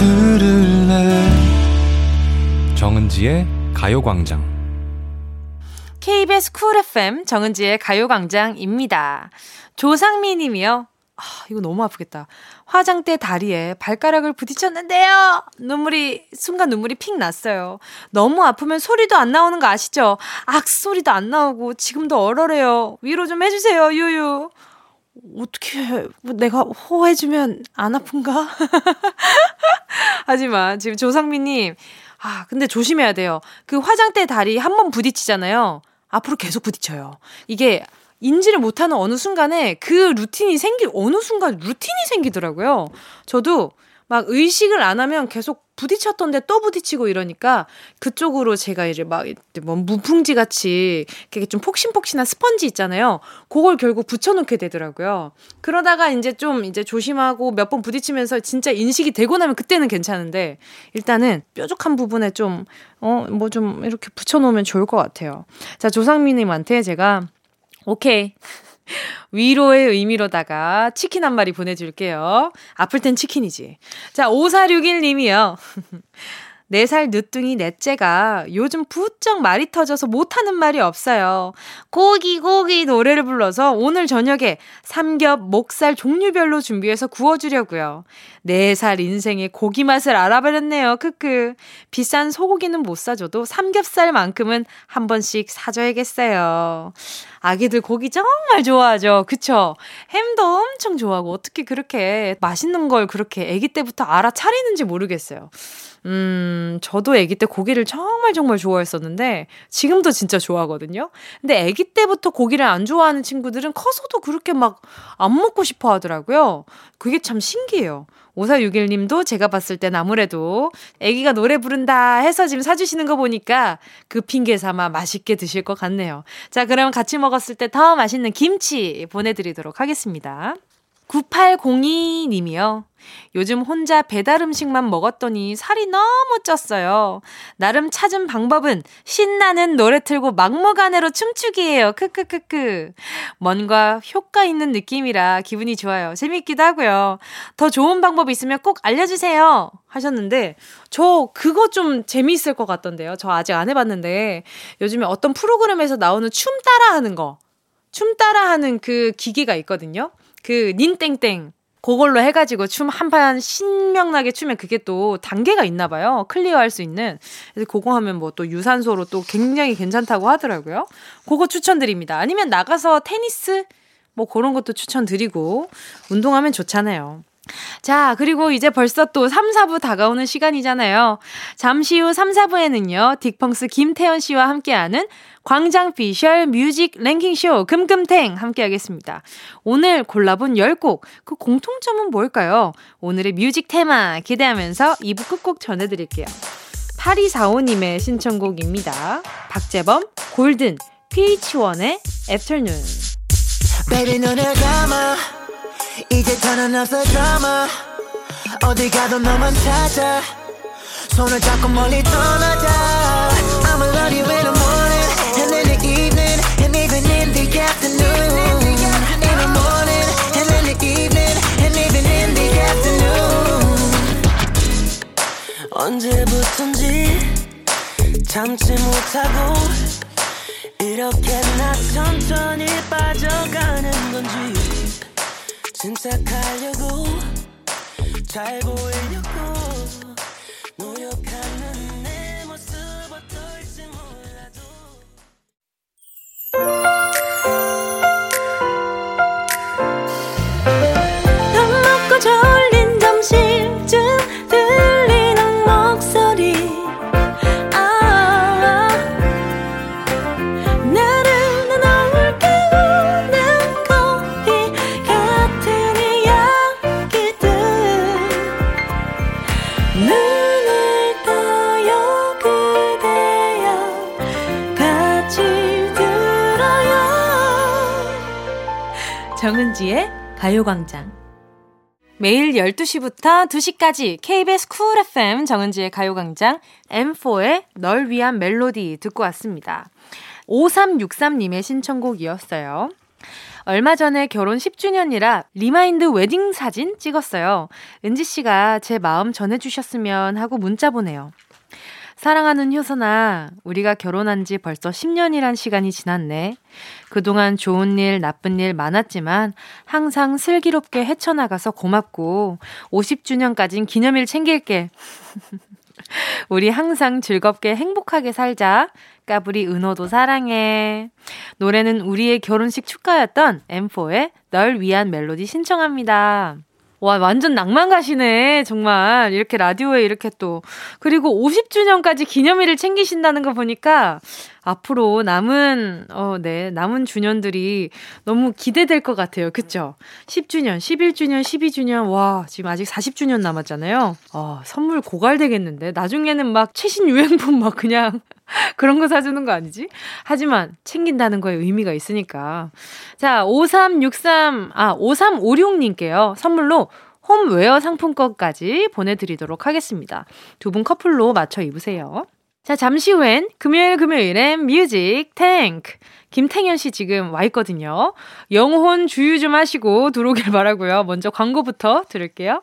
들을래 정은지의 가요광장 KBS 쿨 FM 정은지의 가요광장입니다. 조상미 님이요. 아, 이거 너무 아프겠다. 화장대 다리에 발가락을 부딪혔는데요. 눈물이, 순간 눈물이 픽 났어요. 너무 아프면 소리도 안 나오는 거 아시죠? 악 소리도 안 나오고 지금도 얼얼해요. 위로 좀 해주세요, 유유. 어떻게 내가 호해주면 안 아픈가? 하지만 지금 조상민님 아 근데 조심해야 돼요. 그 화장대 다리 한 번 부딪히잖아요. 앞으로 계속 부딪혀요. 이게 인지를 못하는 어느 순간에 그 루틴이 생기 어느 순간 루틴이 생기더라고요. 저도 막 의식을 안 하면 계속 부딪혔던데 또 부딪히고 이러니까 그쪽으로 제가 이제 막 뭐 무풍지 같이 이렇게 좀 폭신폭신한 스펀지 있잖아요. 그걸 결국 붙여놓게 되더라고요. 그러다가 이제 좀 이제 조심하고 몇 번 부딪히면서 진짜 인식이 되고 나면 그때는 괜찮은데 일단은 뾰족한 부분에 좀 어 뭐 좀 이렇게 붙여놓으면 좋을 것 같아요. 자 조상미님한테 제가 오케이. 위로의 의미로다가 치킨 한 마리 보내줄게요. 아플 땐 치킨이지. 자, 5461님이요. 4살 늦둥이 넷째가 요즘 부쩍 말이 터져서 못하는 말이 없어요. 고기, 고기 노래를 불러서 오늘 저녁에 삼겹, 목살 종류별로 준비해서 구워주려고요. 4살 인생의 고기 맛을 알아버렸네요. 크크. 비싼 소고기는 못 사줘도 삼겹살만큼은 한 번씩 사줘야겠어요. 아기들 고기 정말 좋아하죠. 그쵸? 햄도 엄청 좋아하고 어떻게 그렇게 맛있는 걸 그렇게 아기 때부터 알아차리는지 모르겠어요. 음, 저도 아기 때 고기를 정말 정말 좋아했었는데 지금도 진짜 좋아하거든요. 근데 아기 때부터 고기를 안 좋아하는 친구들은 커서도 그렇게 막 안 먹고 싶어 하더라고요. 그게 참 신기해요. 5461님도 제가 봤을 땐 아무래도 아기가 노래 부른다 해서 지금 사주시는 거 보니까 그 핑계 삼아 맛있게 드실 것 같네요. 자, 그럼 같이 먹었을 때 더 맛있는 김치 보내드리도록 하겠습니다. 9802님이요. 요즘 혼자 배달 음식만 먹었더니 살이 너무 쪘어요. 나름 찾은 방법은 신나는 노래 틀고 막무가내로 춤추기예요. 크크크크. 뭔가 효과 있는 느낌이라 기분이 좋아요. 재밌기도 하고요. 더 좋은 방법 있으면 꼭 알려주세요. 하셨는데 저 그거 좀 재미있을 것 같던데요. 저 아직 안 해봤는데 요즘에 어떤 프로그램에서 나오는 춤 따라하는 거. 춤 따라하는 그 기계가 있거든요. 그 닌땡땡 그걸로 해가지고 춤 한 판 신명나게 추면 그게 또 단계가 있나 봐요. 클리어할 수 있는. 그래서 그거 하면 뭐 또 유산소로 또 굉장히 괜찮다고 하더라고요. 그거 추천드립니다. 아니면 나가서 테니스 뭐 그런 것도 추천드리고 운동하면 좋잖아요. 자, 그리고 이제 벌써 또 3, 4부 다가오는 시간이잖아요. 잠시 후 3, 4부에는요, 딕펑스 김태현 씨와 함께하는 광장 피셜 music 랭킹쇼 금금탱 함께하겠습니다. 오늘 골라본 10곡, 그 공통점은 뭘까요? 오늘의 music 테마 기대하면서 2부 끝곡 전해드릴게요. 8245님의 신청곡입니다. 박재범, 골든, PH1의 afternoon. 이제 더는 없어 드라마 어디 가도 너만 찾아 손을 잡고 멀리 떠나자 I'ma love you in the morning and in the evening and even in the afternoon In the morning and in the evening and even in the afternoon 언제부턴지 참지 못하고 이렇게 나 천천히 빠져가는 건지 침착하려고 잘 보이려고 정은지의 가요광장. 매일 12시부터 2시까지 KBS 쿨 FM 정은지의 가요광장 M4의 널 위한 멜로디 듣고 왔습니다. 5363님의 신청곡이었어요. 얼마 전에 결혼 10주년이라 remind wedding 사진 찍었어요. 은지 씨가 제 마음 전해주셨으면 하고 문자 보내요. 사랑하는 효선아, 우리가 결혼한 지 벌써 10년이란 시간이 지났네. 그동안 좋은 일, 나쁜 일 많았지만 항상 슬기롭게 헤쳐나가서 고맙고 50주년까진 기념일 챙길게. 우리 항상 즐겁게 행복하게 살자. 까불이 은호도 사랑해. 노래는 우리의 결혼식 축가였던 M4의 널 위한 멜로디 신청합니다. 와, 완전 낭만 가시네. 정말. 이렇게 라디오에 이렇게 또. 그리고 50주년까지 기념일을 챙기신다는 거 보니까 앞으로 남은, 어, 네, 남은 주년들이 너무 기대될 것 같아요. 그쵸? 10주년, 11주년, 12주년. 와, 지금 아직 40주년 남았잖아요. 어, 선물 고갈되겠는데. 나중에는 막 최신 유행품 막 그냥 그런 거 사주는 거 아니지? 하지만 챙긴다는 거에 의미가 있으니까. 자, 5363, 아, 5356님께요. 선물로 홈웨어 상품권까지 보내드리도록 하겠습니다. 두 분 커플로 맞춰 입으세요. 자, 잠시 후엔 금요일 금요일엔 뮤직 탱크. 김탱현 씨 지금 와 있거든요. 영혼 주유 좀 하시고 들어오길 바라고요. 먼저 광고부터 들을게요.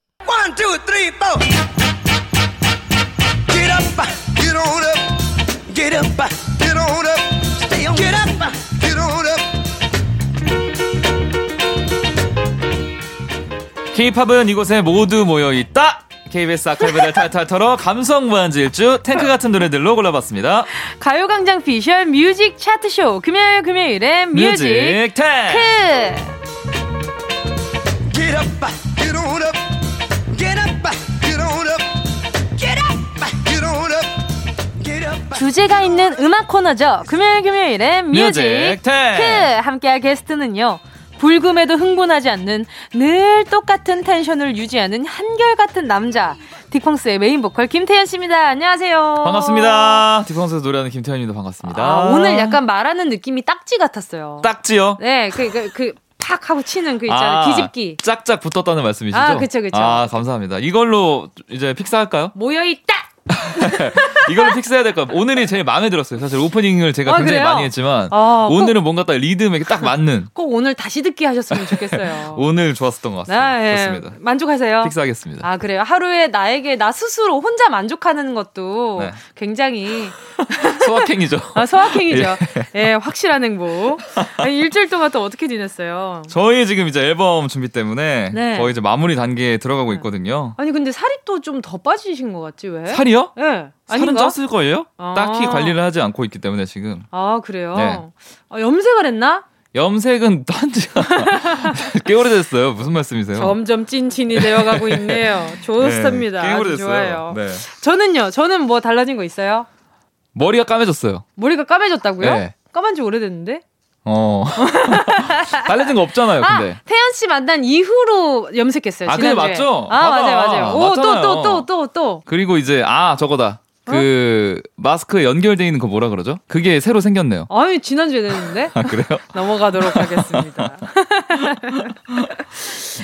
One, two, three, four. Get up, get on up. Get up, get on up. Stay on. Get up, get on up. K-팝은 이곳에 모두 모여 있다. KBS 아카이브를 탈탈 털어 감성 무한질주 탱크 같은 노래들로 골라봤습니다. 가요광장 피셜 music 차트쇼 금요일 금요일엔 music, music 탱크. Get up, get on up. 주제가 있는 음악 코너죠. 금요일 금요일엔 music, music 탱크. 함께할 게스트는요. 불금에도 흥분하지 않는 늘 똑같은 텐션을 유지하는 한결같은 남자 딕펑스의 메인 보컬 김태현 씨입니다. 안녕하세요. 반갑습니다. 딕펑스에서 노래하는 김태현입니다. 반갑습니다. 아, 오늘 약간 말하는 느낌이 딱지 같았어요. 딱지요? 네, 그, 그, 그, 팍 하고 치는 그 있잖아요. 아, 기집기. 짝짝 붙었다는 말씀이시죠? 아, 그쵸, 그쵸. 아, 감사합니다. 이걸로 이제 fix할까요? 모여있다! 이걸로 픽스해야 될 것 같아요. 오늘이 제일 마음에 들었어요. 사실 오프닝을 제가 아, 굉장히 그래요? 많이 했지만 아, 오늘은 뭔가 딱 리듬에 딱 맞는. 꼭 오늘 다시 듣기 하셨으면 좋겠어요. 오늘 좋았었던 것 같습니다. 아, 예. 좋습니다. 만족하세요? 픽스하겠습니다. 아 그래요. 하루에 나에게 나 스스로 혼자 만족하는 것도 네. 굉장히 소확행이죠. 아, 소확행이죠. 예. 예, 확실한 행복. 아니, 일주일 동안 또 어떻게 지냈어요? 저희 지금 이제 앨범 준비 때문에 네. 거의 이제 마무리 단계에 들어가고 있거든요. 아니 근데 살이 또 좀 더 빠지신 것 같지 왜? 살이요? 예. 네. 살은 쪘을 거예요? 아. 딱히 관리를 하지 않고 있기 때문에 지금. 아 그래요? 네. 아, 염색을 했나? 염색은 딴 지가 꽤 오래됐어요. 무슨 말씀이세요? 점점 찐친이 되어가고 있네요. 좋습니다. 네, 꽤 오래됐어요. 좋아요. 네. 저는요. 저는 뭐 달라진 거 있어요? 머리가 까매졌어요. 머리가 까매졌다고요? 네. 까만 지 오래됐는데? 어. 달라진 거 없잖아요, 아, 근데. 태연 씨 만난 이후로 염색했어요. 아, 근데 맞죠? 아, 맞아요, 맞아요. 오, 또, 또, 또, 또, 또. 그리고 이제, 아, 저거다. 그 어? 마스크에 연결돼 있는 거 뭐라 그러죠? 그게 새로 생겼네요. 아니 지난주에 됐는데. 아 그래요? 넘어가도록 하겠습니다.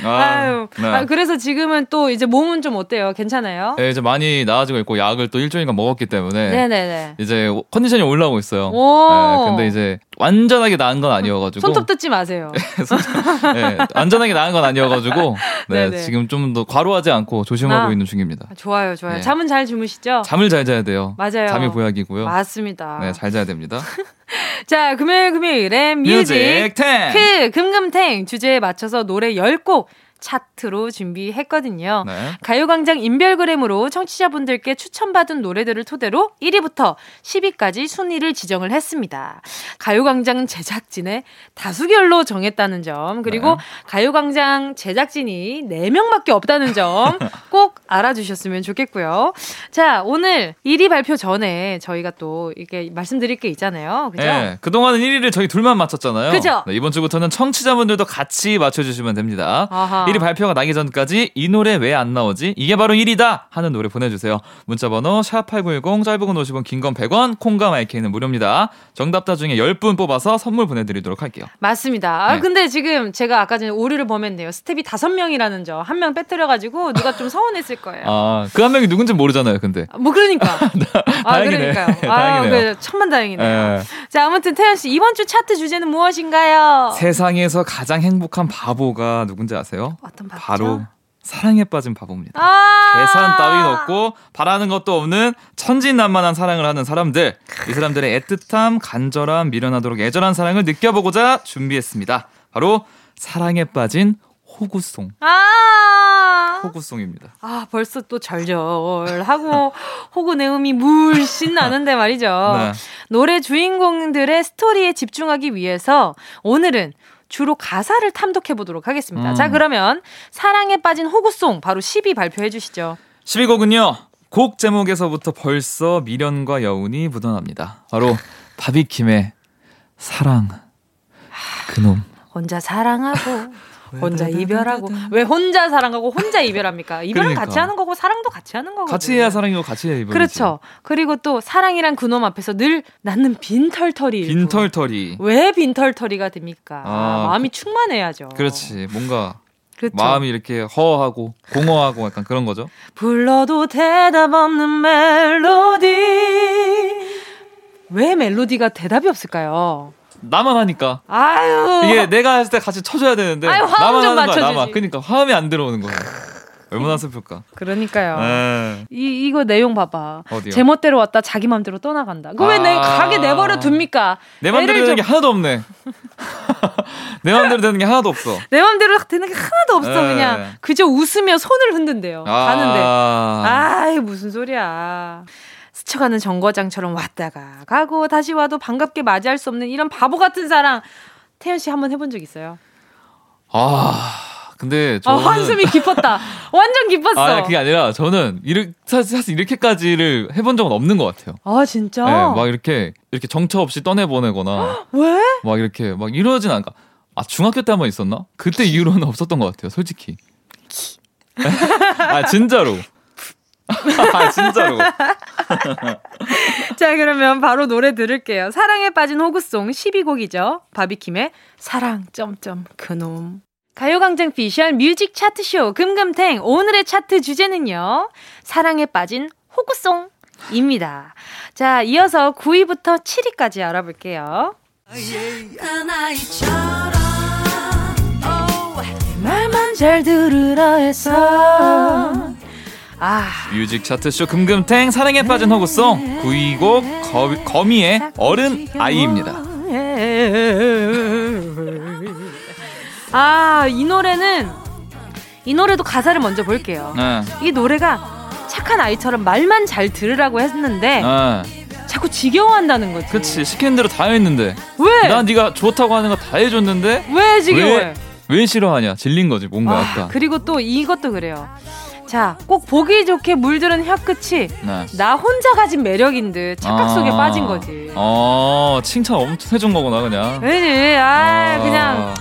아, 유 네. 아, 그래서 지금은 또 이제 몸은 좀 어때요? 괜찮아요? 네, 이제 많이 나아지고 있고 약을 또 일주일간 먹었기 때문에 네네네. 이제 컨디션이 올라오고 있어요. 오. 네, 근데 이제 완전하게 나은 건 아니어가지고 손톱 뜯지 마세요. 네, 완전하게 나은 건 아니어가지고 네, 지금 좀 더 과로하지 않고 조심하고 아, 있는 중입니다. 좋아요, 좋아요. 네. 잠은 잘 주무시죠? 잠을 잘 자야 돼요. 맞아요. 잠이 보약이고요. 맞습니다. 네, 잘 자야 됩니다. 자, 금요일 금요일엔 뮤직, 뮤직 탱. 그 금금탱 주제에 맞춰서 노래 10곡 차트로 준비했거든요. 네. 가요광장 인별그램으로 청취자분들께 추천받은 노래들을 토대로 1위부터 10위까지 순위를 지정을 했습니다. 가요광장 제작진의 다수결로 정했다는 점, 그리고 네. 가요광장 제작진이 4명밖에 없다는 점 꼭 알아주셨으면 좋겠고요. 자, 오늘 1위 발표 전에 저희가 또 이렇게 말씀드릴 게 있잖아요. 그죠? 네. 그동안은 1위를 저희 둘만 맞췄잖아요. 그죠? 네, 이번 주부터는 청취자분들도 같이 맞춰주시면 됩니다. 아하. 1위 발표가 나기 전까지 이 노래 왜 안 나오지? 이게 바로 1위다 하는 노래 보내주세요. 문자번호 샵8910 짧은 건 50원 긴 건 100원 콩감 IK는 무료입니다. 정답자 중에 10분 뽑아서 선물 보내드리도록 할게요. 맞습니다. 아, 네. 아, 근데 지금 제가 아까 전에 오류를 범했네요. 스텝이 5명이라는 점. 한 명 빼뜨려가지고 누가 좀 서운했을 거예요. 아, 그 한 명이 누군지 모르잖아요, 근데. 뭐 그러니까. 아, 그러니까요. 아, 그 천만 다행이네요. 네. 자, 아무튼 태연 씨 이번 주 차트 주제는 무엇인가요? 세상에서 가장 행복한 바보가 누군지 아세요? 어떤 바보죠? 바로 사랑에 빠진 바보입니다. 아~ 계산 따윈 없고 바라는 것도 없는 천진난만한 사랑을 하는 사람들. 이 사람들의 애틋함, 간절함, 미련하도록 애절한 사랑을 느껴보고자 준비했습니다. 바로 사랑에 빠진 호구송. 아~ 호구송입니다. 아, 벌써 또 절절하고 호구 내음이 물씬 나는데 말이죠. 네. 노래 주인공들의 스토리에 집중하기 위해서 오늘은 주로 가사를 탐독해 보도록 하겠습니다. 음. 자, 그러면 사랑에 빠진 호구송 바로 10위 발표해 주시죠. 10위곡은요. 곡 제목에서부터 벌써 미련과 여운이 묻어납니다. 바로 바비킴의 사랑. 그놈. 혼자 사랑하고 혼자 이별하고 왜 혼자 사랑하고 혼자 이별합니까? 이별은 그러니까. 같이 하는 거고 사랑도 같이 하는 거고 같이 해야 사랑이고 같이 해야 이별 그렇죠. 그리고 또 사랑이란 그놈 앞에서 늘 낳는 빈털터리 빈털터리 왜 빈털터리가 됩니까? 아, 마음이 충만해야죠. 그렇지 뭔가 그렇죠. 마음이 이렇게 허하고 공허하고 약간 그런 거죠. 불러도 대답 없는 멜로디 왜 멜로디가 대답이 없을까요? 나만 하니까. 아유. 이게 내가 했을 때 같이 쳐줘야 되는데. 아유, 나만 하는 거야, 나만. 그러니까 화음이 안 들어오는 거야. 얼마나 슬플까. 그러니까요. 네. 이 이거 내용 봐봐. 어디요? 제멋대로 왔다 자기 맘대로 떠나간다. 그 왜내 아~ 가게 내버려 둡니까? 내 맘대로 되는 게 하나도 없네. 내 맘대로 되는 게 하나도 없어. 내 맘대로 되는 게 하나도 없어. 네. 그냥 그저 웃으며 손을 흔든대요. 아~ 가는데. 아이 무슨 소리야. 스쳐가는 정거장처럼 왔다가 가고 다시 와도 반갑게 맞이할 수 없는 이런 바보 같은 사랑 태연 씨 한번 해본 적 있어요? 아 근데 저 아, 한숨이 깊었다. 완전 깊었어. 아 그게 아니라 저는 이렇게 사실 이렇게까지를 해본 적은 없는 것 같아요. 아 진짜? 네, 막 이렇게 이렇게 정처 없이 떠내 보내거나 왜? 막 이렇게 막 이러진 않아. 아 중학교 때 한 번 있었나? 그때 이후로는 없었던 것 같아요. 솔직히. 아 진짜로. 아, 진짜로. 자, 그러면 바로 노래 들을게요. 사랑에 빠진 호구송 12곡이죠. 바비킴의 사랑 점점 그놈. 가요광장 피셜 뮤직 차트쇼 금금탱 오늘의 차트 주제는요. 사랑에 빠진 호구송 입니다. 자, 이어서 9위부터 7위까지 알아볼게요. 말만 잘 들으라 해서 아. 뮤직 차트쇼 금금탱 사랑에 빠진 허구송 9위 곡 거, 거미의 어른 아이입니다. 아, 이 노래는 이 노래도 가사를 먼저 볼게요. 네. 이 노래가 착한 아이처럼 말만 잘 들으라고 했는데 네. 자꾸 지겨워한다는 거지. 그치 시키는 대로 다 했는데 왜? 난 네가 좋다고 하는 거 다 해줬는데 왜 지겨워해? 왜, 왜 싫어하냐? 질린 거지 뭔가 아, 약간. 그리고 또 이것도 그래요. 자, 꼭 보기 좋게 물들은 혀끝이 네. 나 혼자 가진 매력인 듯 착각 속에 아~ 빠진 거지. 어, 칭찬 엄청 해준 거구나, 그냥. 그지, 아, 아~ 그냥.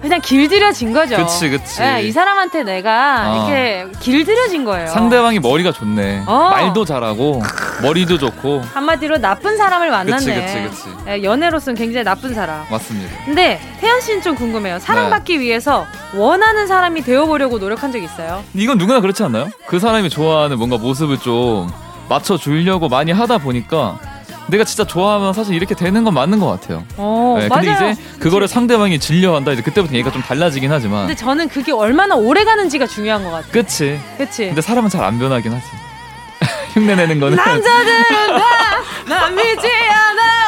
그냥 길들여진 거죠. 그치, 그치. 네, 이 사람한테 내가 어. 이렇게 길들여진 거예요. 상대방이 머리가 좋네. 어. 말도 잘하고, 머리도 좋고. 한마디로 나쁜 사람을 만났네. 그치, 그치, 그치. 네, 연애로서는 굉장히 나쁜 사람. 맞습니다. 근데 태연 씨는 좀 궁금해요. 사랑받기 네. 위해서 원하는 사람이 되어보려고 노력한 적 있어요? 이건 누구나 그렇지 않나요? 그 사람이 좋아하는 뭔가 모습을 좀 맞춰주려고 많이 하다 보니까 내가 진짜 좋아하면 사실 이렇게 되는 건 맞는 것 같아요. 어, 네, 근데 이제 그거를 상대방이 질려한다. 이제 그때부터 얘기가 좀 달라지긴 하지만. 근데 저는 그게 얼마나 오래 가는지가 중요한 것 같아요. 그치. 그치. 근데 사람은 잘 안 변하긴 하지. 흉내내는 거는. 남자들은 다난 믿지 않아.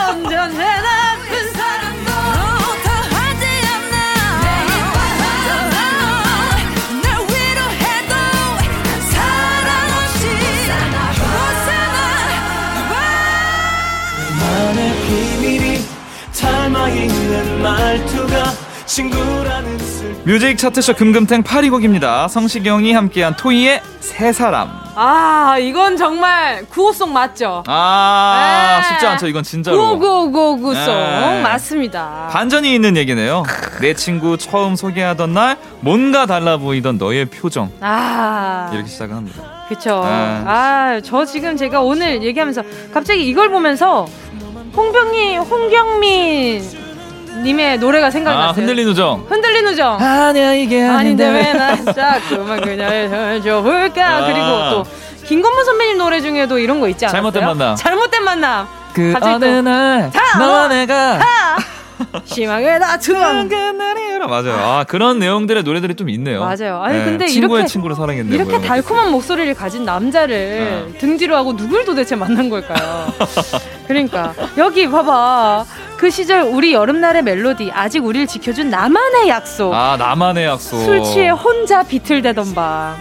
뮤직 차트쇼 금금탱 8위 곡입니다. 성시경이 함께한 토이의 새 사람. 아, 이건 정말 구호송 맞죠? 아, 네. 쉽지 않죠. 이건 진짜로. 구구구구송 네. 맞습니다. 반전이 있는 얘기네요. 내 친구 처음 소개하던 날 뭔가 달라 보이던 너의 표정. 아. 이렇게 시작을 합니다. 그쵸. 네. 아, 저 지금 제가 오늘 얘기하면서 갑자기 이걸 보면서 홍병희, 홍경민 님의 노래가 생각났어요. 아, 흔들린 우정. 흔들린 우정. 아니야 이게 아닌데, 아닌데 왜난 자꾸만 그냥 줘볼까. 아. 그리고 또 김건모 선배님 노래 중에도 이런 거 있지 않았어요? 잘못된 만남. 잘못된 만남. 그 어느 날 너와 내가 심하게 다투는 그날이라 맞아요. 아 그런 내용들의 노래들이 좀 있네요. 맞아요. 아니 네, 근데 친구의 이렇게 친구를 사랑했네. 이렇게 달콤한 목소리를 가진 남자를 네. 등지로 하고 누굴 도대체 만난 걸까요? 그러니까 여기 봐봐. 그 시절 우리 여름날의 멜로디 아직 우리를 지켜준 나만의 약속. 아 나만의 약속. 술 취해 혼자 비틀대던 밤.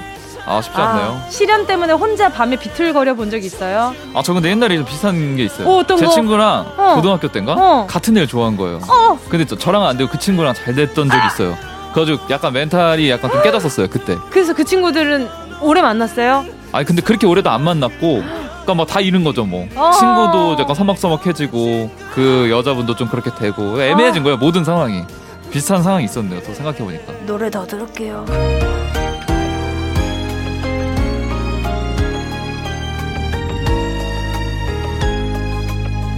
아 쉽지 않네요. 아, 시련 때문에 혼자 밤에 비틀거려 본 적 있어요? 아 저 근데 옛날에 좀 비슷한 게 있어요. 어, 제 거? 친구랑 어. 고등학교 때인가 어. 같은 애를 좋아한 거예요. 어. 근데 저, 저랑은 안 되고 그 친구랑 잘 됐던 적이 있어요. 그래가지고 약간 멘탈이 약간 좀 깨졌었어요 그때. 그래서 그 친구들은 오래 만났어요? 아니 근데 그렇게 오래도 안 만났고 그러니까 뭐 다 잃은 거죠 뭐. 어. 친구도 약간 서먹서먹해지고 그 여자분도 좀 그렇게 되고 애매해진 어. 거예요 모든 상황이. 비슷한 상황이 있었네요 또 생각해보니까. 노래 더 들을게요.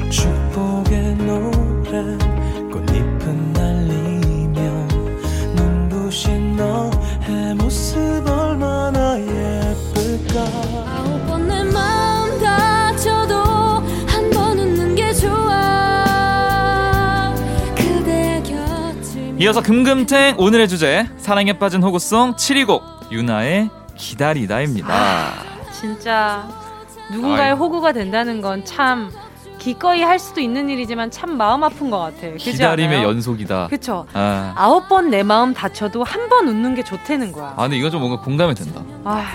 축복의 노래 꽃잎은 날리며 눈부신 너의 모습 얼마나 예쁠까? 이어서 금금탱 오늘의 주제 사랑에 빠진 호구송 7위곡 유나의 기다리다입니다. 아, 진짜 누군가의 아이. 호구가 된다는 건 참 기꺼이 할 수도 있는 일이지만 참 마음 아픈 것 같아요. 기다림의 않아요? 연속이다. 그쵸. 아. 아홉 번 내 마음 다쳐도 한 번 웃는 게 좋다는 거야. 아 근데 이건 좀 뭔가 공감이 된다. 아,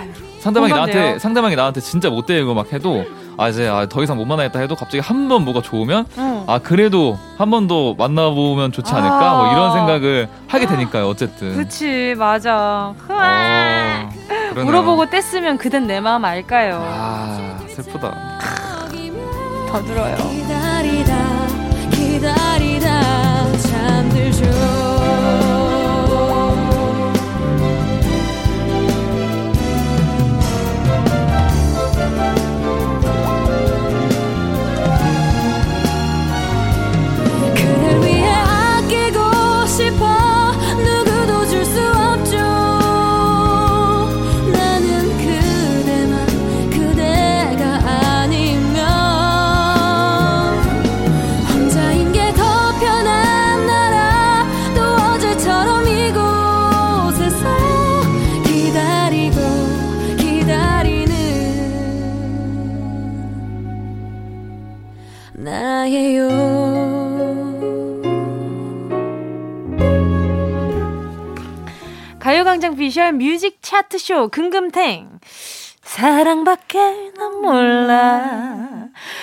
상대방이 공감돼요? 나한테 상대방이 나한테 진짜 못되고 막 해도 아 이제 아, 더 이상 못 만나겠다 해도 갑자기 한 번 뭐가 좋으면 응. 아 그래도 한 번 더 만나보면 좋지 않을까? 아~ 뭐 이런 생각을 하게 되니까요 어쨌든. 그치 맞아. 어, 물어보고 뗐으면 그댄 내 마음 알까요? 아 슬프다. 더 들어요. 기다리다 기다리다 비주얼 뮤직 차트쇼 금금탱. 사랑밖에 난 몰라.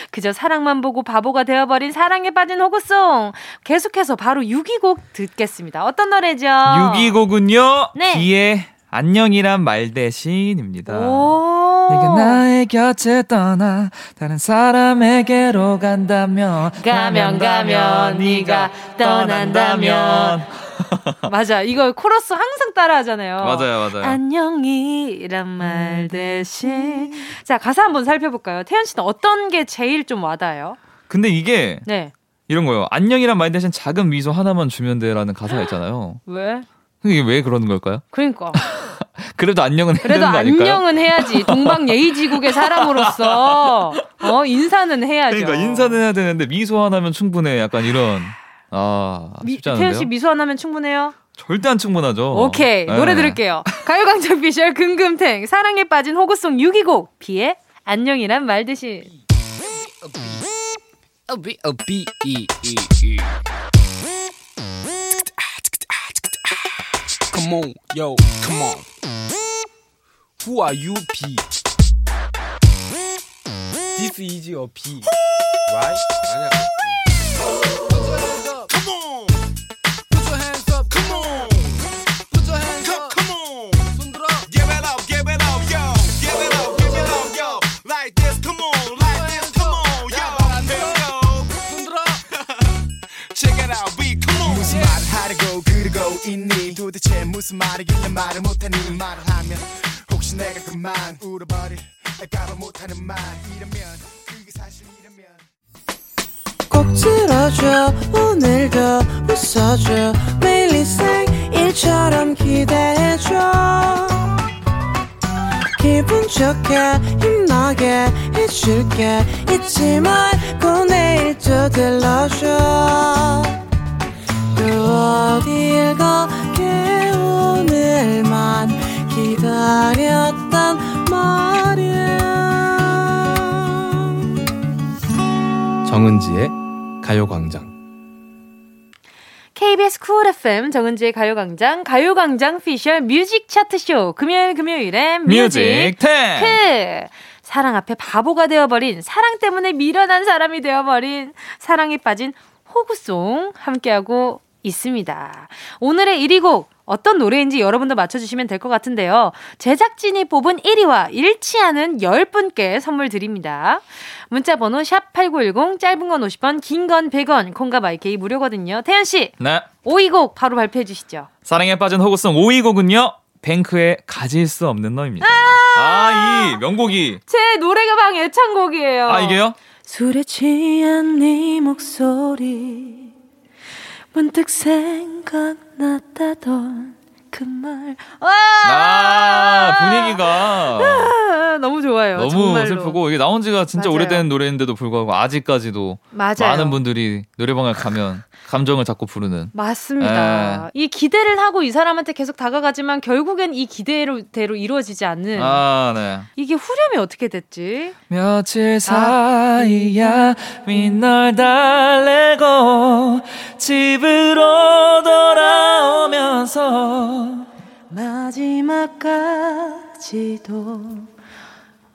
그저 사랑만 보고 바보가 되어버린 사랑에 빠진 호구송 계속해서 바로 6위곡 듣겠습니다. 어떤 노래죠? 6위곡은요 네. 비의 안녕이란 말 대신입니다. 네가 나의 곁에 떠나 다른 사람에게로 간다면 가면 가면 네가 떠난다면 맞아. 이거 코러스 항상 따라 하잖아요. 맞아요, 맞아요. 안녕이란 말 대신. 자, 가사 한번 살펴볼까요? 태연 씨는 어떤 게 제일 좀 와닿아요? 근데 이게. 네. 이런 거요. 안녕이란 말 대신 작은 미소 하나만 주면 돼라는 가사가 있잖아요. 왜? 이게 왜 그러는 걸까요? 그러니까. 그래도 안녕은 해야 그래도 되는 거 아닐까요? 안녕은 해야지. 동방 예의지국의 사람으로서 어 인사는 해야죠. 그러니까 인사는 해야 되는데 미소 하나면 충분해. 약간 이런. 아, 미, 태연 씨 미소 하나면 충분해요? 절대 안 충분하죠. 오케이. 네. 노래 들을게요. 가요광장 비주얼 금금탱 사랑에 빠진 호구송 6위곡 비의 안녕이란 말 대신 Come on, yo, come on. Who are you, B? This is your B, right? 아니 있니? 도대체 무슨 말이길래 말을 못하니? 말을 하면 혹시 내가 그만 울어버릴까봐 못하는 말 이러면 그게 사실이라면. 꼭 들어줘 오늘도 웃어줘 매일 일상일처럼 기대해줘. 기분 좋게 힘나게 해줄게. 잊지 말고 내일 또 들러줘 어딜 가게 오늘만 기다렸단 말이야. 정은지의 가요광장. KBS 쿨 FM 정은지의 가요광장 가요광장 피셜 music 차트쇼. 금요일 금요일엔 music 탱크. 사랑 앞에 바보가 되어버린 사랑 때문에 미련한 사람이 되어버린 사랑에 빠진 호구송 함께하고 있습니다. 오늘의 1위 곡 어떤 노래인지 여러분도 맞춰주시면 될 것 같은데요. 제작진이 뽑은 1위와 일치하는 10분께 선물 드립니다. 문자 번호 샵8910 짧은 건 50원 긴 건 100원 콩과 마이케이 무료거든요. 태연씨 네. 5위 곡 바로 발표해 주시죠. 사랑에 빠진 호구송 5위 곡은요. 뱅크의 가질 수 없는 너입니다. 아, 아 이 명곡이 제 노래가방 애창곡이에요. 아 이게요? 술에 취한 네 목소리 문득 생각났다던 말. 아, 아 분위기가 아, 너무 좋아요. 너무 정말로. 슬프고 이게 나온 지가 진짜 맞아요. 오래된 노래인데도 불구하고 아직까지도 맞아요. 많은 분들이 노래방을 가면 감정을 잡고 부르는. 맞습니다. 에. 이 기대를 하고 이 사람한테 계속 다가가지만 결국엔 이 기대대로 이루어지지 않는. 아, 네. 이게 후렴이 어떻게 됐지? 며칠 사이야 윗널 달래고 집으로 돌아오면서 마지막까지도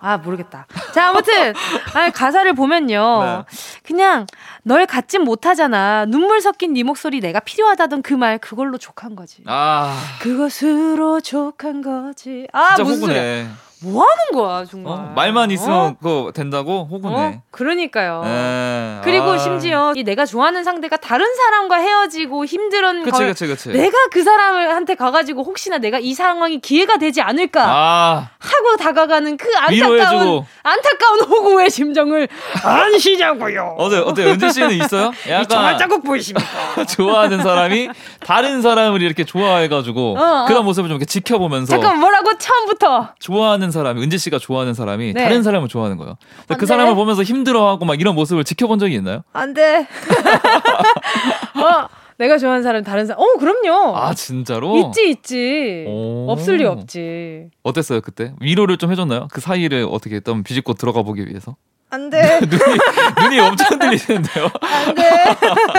아 모르겠다. 자 아무튼 아니, 가사를 보면요, 네. 그냥 널 갖진 못하잖아. 눈물 섞인 네 목소리 내가 필요하다던 그 말 그걸로 족한 거지. 아 그것으로 족한 거지. 아 무슨 소리야. 뭐 하는 거야 정말. 어? 말만 있으면 어? 된다고 호구네. 어? 그러니까요. 에, 네. 그리고 아. 심지어 이 내가 좋아하는 상대가 다른 사람과 헤어지고 힘든 그치, 그치, 그치. 내가 그 사람한테 가가지고 혹시나 내가 이 상황이 기회가 되지 않을까 아. 하고 다가가는 그 안타까운 안타까운 호구의 심정을 안시자고요. 어때 어때 은지 씨는 있어요? 약간 정말 자국 보이십니까? 좋아하는 사람이 다른 사람을 이렇게 좋아해가지고 어, 어. 그런 모습을 좀 이렇게 지켜보면서 잠깐 뭐라고 처음부터 좋아하는 좋아하는 사람이 은지 씨가 좋아하는 사람이 네. 다른 사람을 좋아하는 거예요. 그 사람을 보면서 힘들어하고 막 이런 모습을 지켜본 적이 있나요? 안 돼. 어, 내가 좋아하는 사람 다른 사람. 어, 그럼요. 아, 진짜로? 있지, 있지. 없을 리 없지. 어땠어요, 그때? 위로를 좀 해줬나요? 그 사이를 어떻게 했던 비집고 들어가 보기 위해서? 안 돼. 눈이, 눈이 엄청 들리시는데요? 안 돼.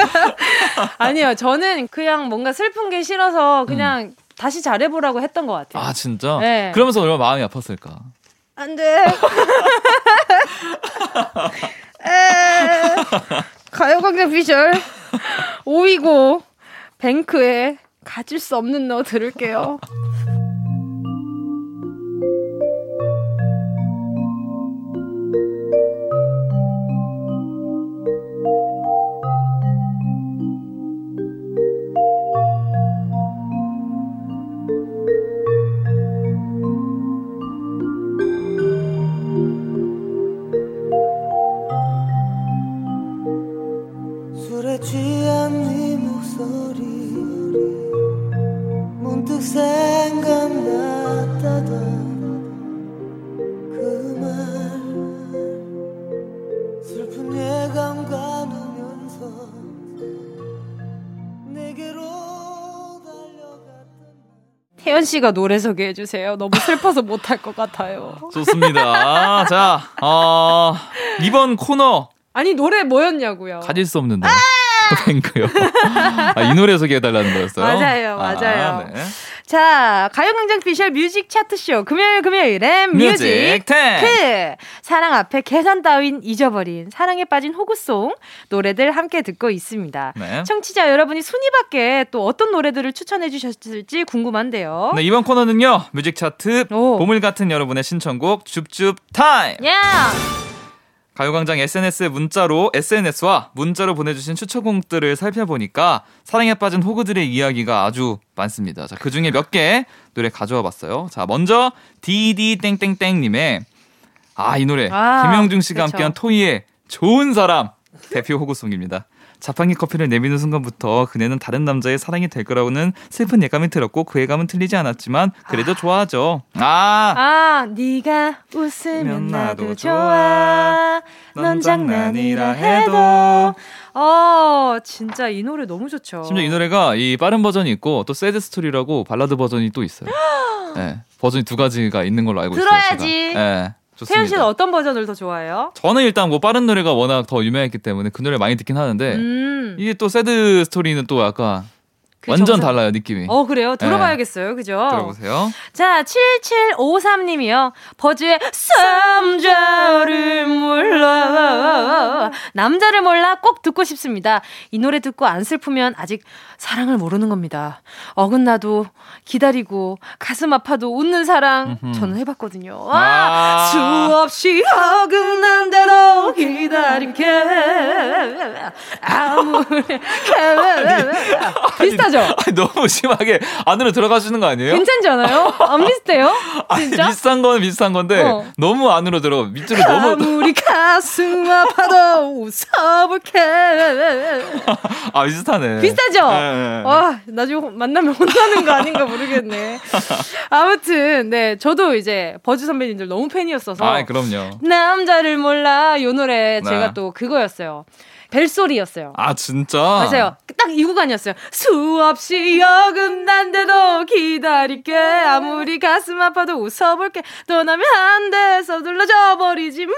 아니요, 저는 그냥 뭔가 슬픈 게 싫어서 그냥 음. 다시 잘해보라고 했던 것 같아요. 아 진짜? 네. 그러면서 얼마나 마음이 아팠을까? 안 돼. 가요광장 비절 5위고 뱅크에 가질 수 없는 너 들을게요. 태현 씨가 노래 소개해 주세요. 너무 슬퍼서 못할 것 같아요. 좋습니다. 자, 어, 이번 코너 아니 노래 뭐였냐고요? 가질 수 없는 너. 뱅크요. 아, 이 노래 소개해달라는 거였어요? 맞아요, 맞아요. 아, 네. 자, 가요광장 피셜 music 차트쇼. 금요일 금요일엔 music, music 탱크! 사랑 앞에 계산 따윈 잊어버린 사랑에 빠진 호구송 노래들 함께 듣고 있습니다. 네. 청취자 여러분이 순위 밖에 또 어떤 노래들을 추천해 주셨을지 궁금한데요. 네, 이번 코너는요. music 차트 오. 보물 같은 여러분의 신청곡 줍줍 타임. 야! Yeah. 가요광장 SNS에 문자로 SNS와 문자로 보내주신 추천곡들을 살펴보니까 사랑에 빠진 호구들의 이야기가 아주 많습니다. 자, 그 중에 몇 개 노래 가져와 봤어요. 자, 먼저 디디땡땡땡님의 아, 이 노래. 아, 김형중 씨가 그쵸. 함께한 토이의 좋은 사람 대표 호구송입니다. 자판기 커피를 내미는 순간부터 그녀는 다른 남자의 사랑이 될 거라고는 슬픈 예감이 들었고 그 예감은 틀리지 않았지만 그래도 아. 좋아하죠. 아, 아, 네가 웃으면 나도 좋아. 넌 장난이라 해도. 어, 진짜 이 노래 너무 좋죠. 심지어 이 노래가 이 빠른 버전이 있고 또 Sad Story라고 발라드 버전이 또 있어요. 네, 버전이 두 가지가 있는 걸로 알고 들어야지. 있어요. 들어야지. 네. 좋습니다. 태연 씨는 어떤 버전을 더 좋아해요? 저는 일단 뭐 빠른 노래가 워낙 더 유명했기 때문에 그 노래 많이 듣긴 하는데 음. 이게 또 Sad Story는 또 약간 그 완전 정상... 달라요 느낌이. 어 그래요? 들어봐야겠어요, 네. 그죠? 들어보세요. 자 7753님이요. 버즈의 남자를 몰라 남자를 몰라 꼭 듣고 싶습니다. 이 노래 듣고 안 슬프면 아직 사랑을 모르는 겁니다. 어긋나도 기다리고 가슴 아파도 웃는 사랑 음흠. 저는 해봤거든요. 아, 아~ 수없이 어긋난데도 기다릴게 아무리 비슷하죠? 아니, 너무 심하게 안으로 들어가시는 거 아니에요? 괜찮지 않아요? 안 비슷해요? 진짜? 비슷한 건 비슷한 건데 어. 너무 안으로 들어 밑으로 너무 아무리 가슴 아파도 웃어볼게. 아, 비슷하네. 비슷하죠? 네, 네. 와, 나중에 만나면 혼나는 거 아닌가 모르겠네. 아무튼, 네. 저도 이제 버즈 선배님들 너무 팬이었어서. 아, 그럼요. 남자를 몰라. 요 노래 네. 제가 또 그거였어요. 벨소리였어요. 아 진짜? 맞아요. 딱 이 구간이었어요. 수없이 어긋난데도 기다릴게 아무리 가슴 아파도 웃어볼게 떠나면 안 돼 서둘러져 버리지 마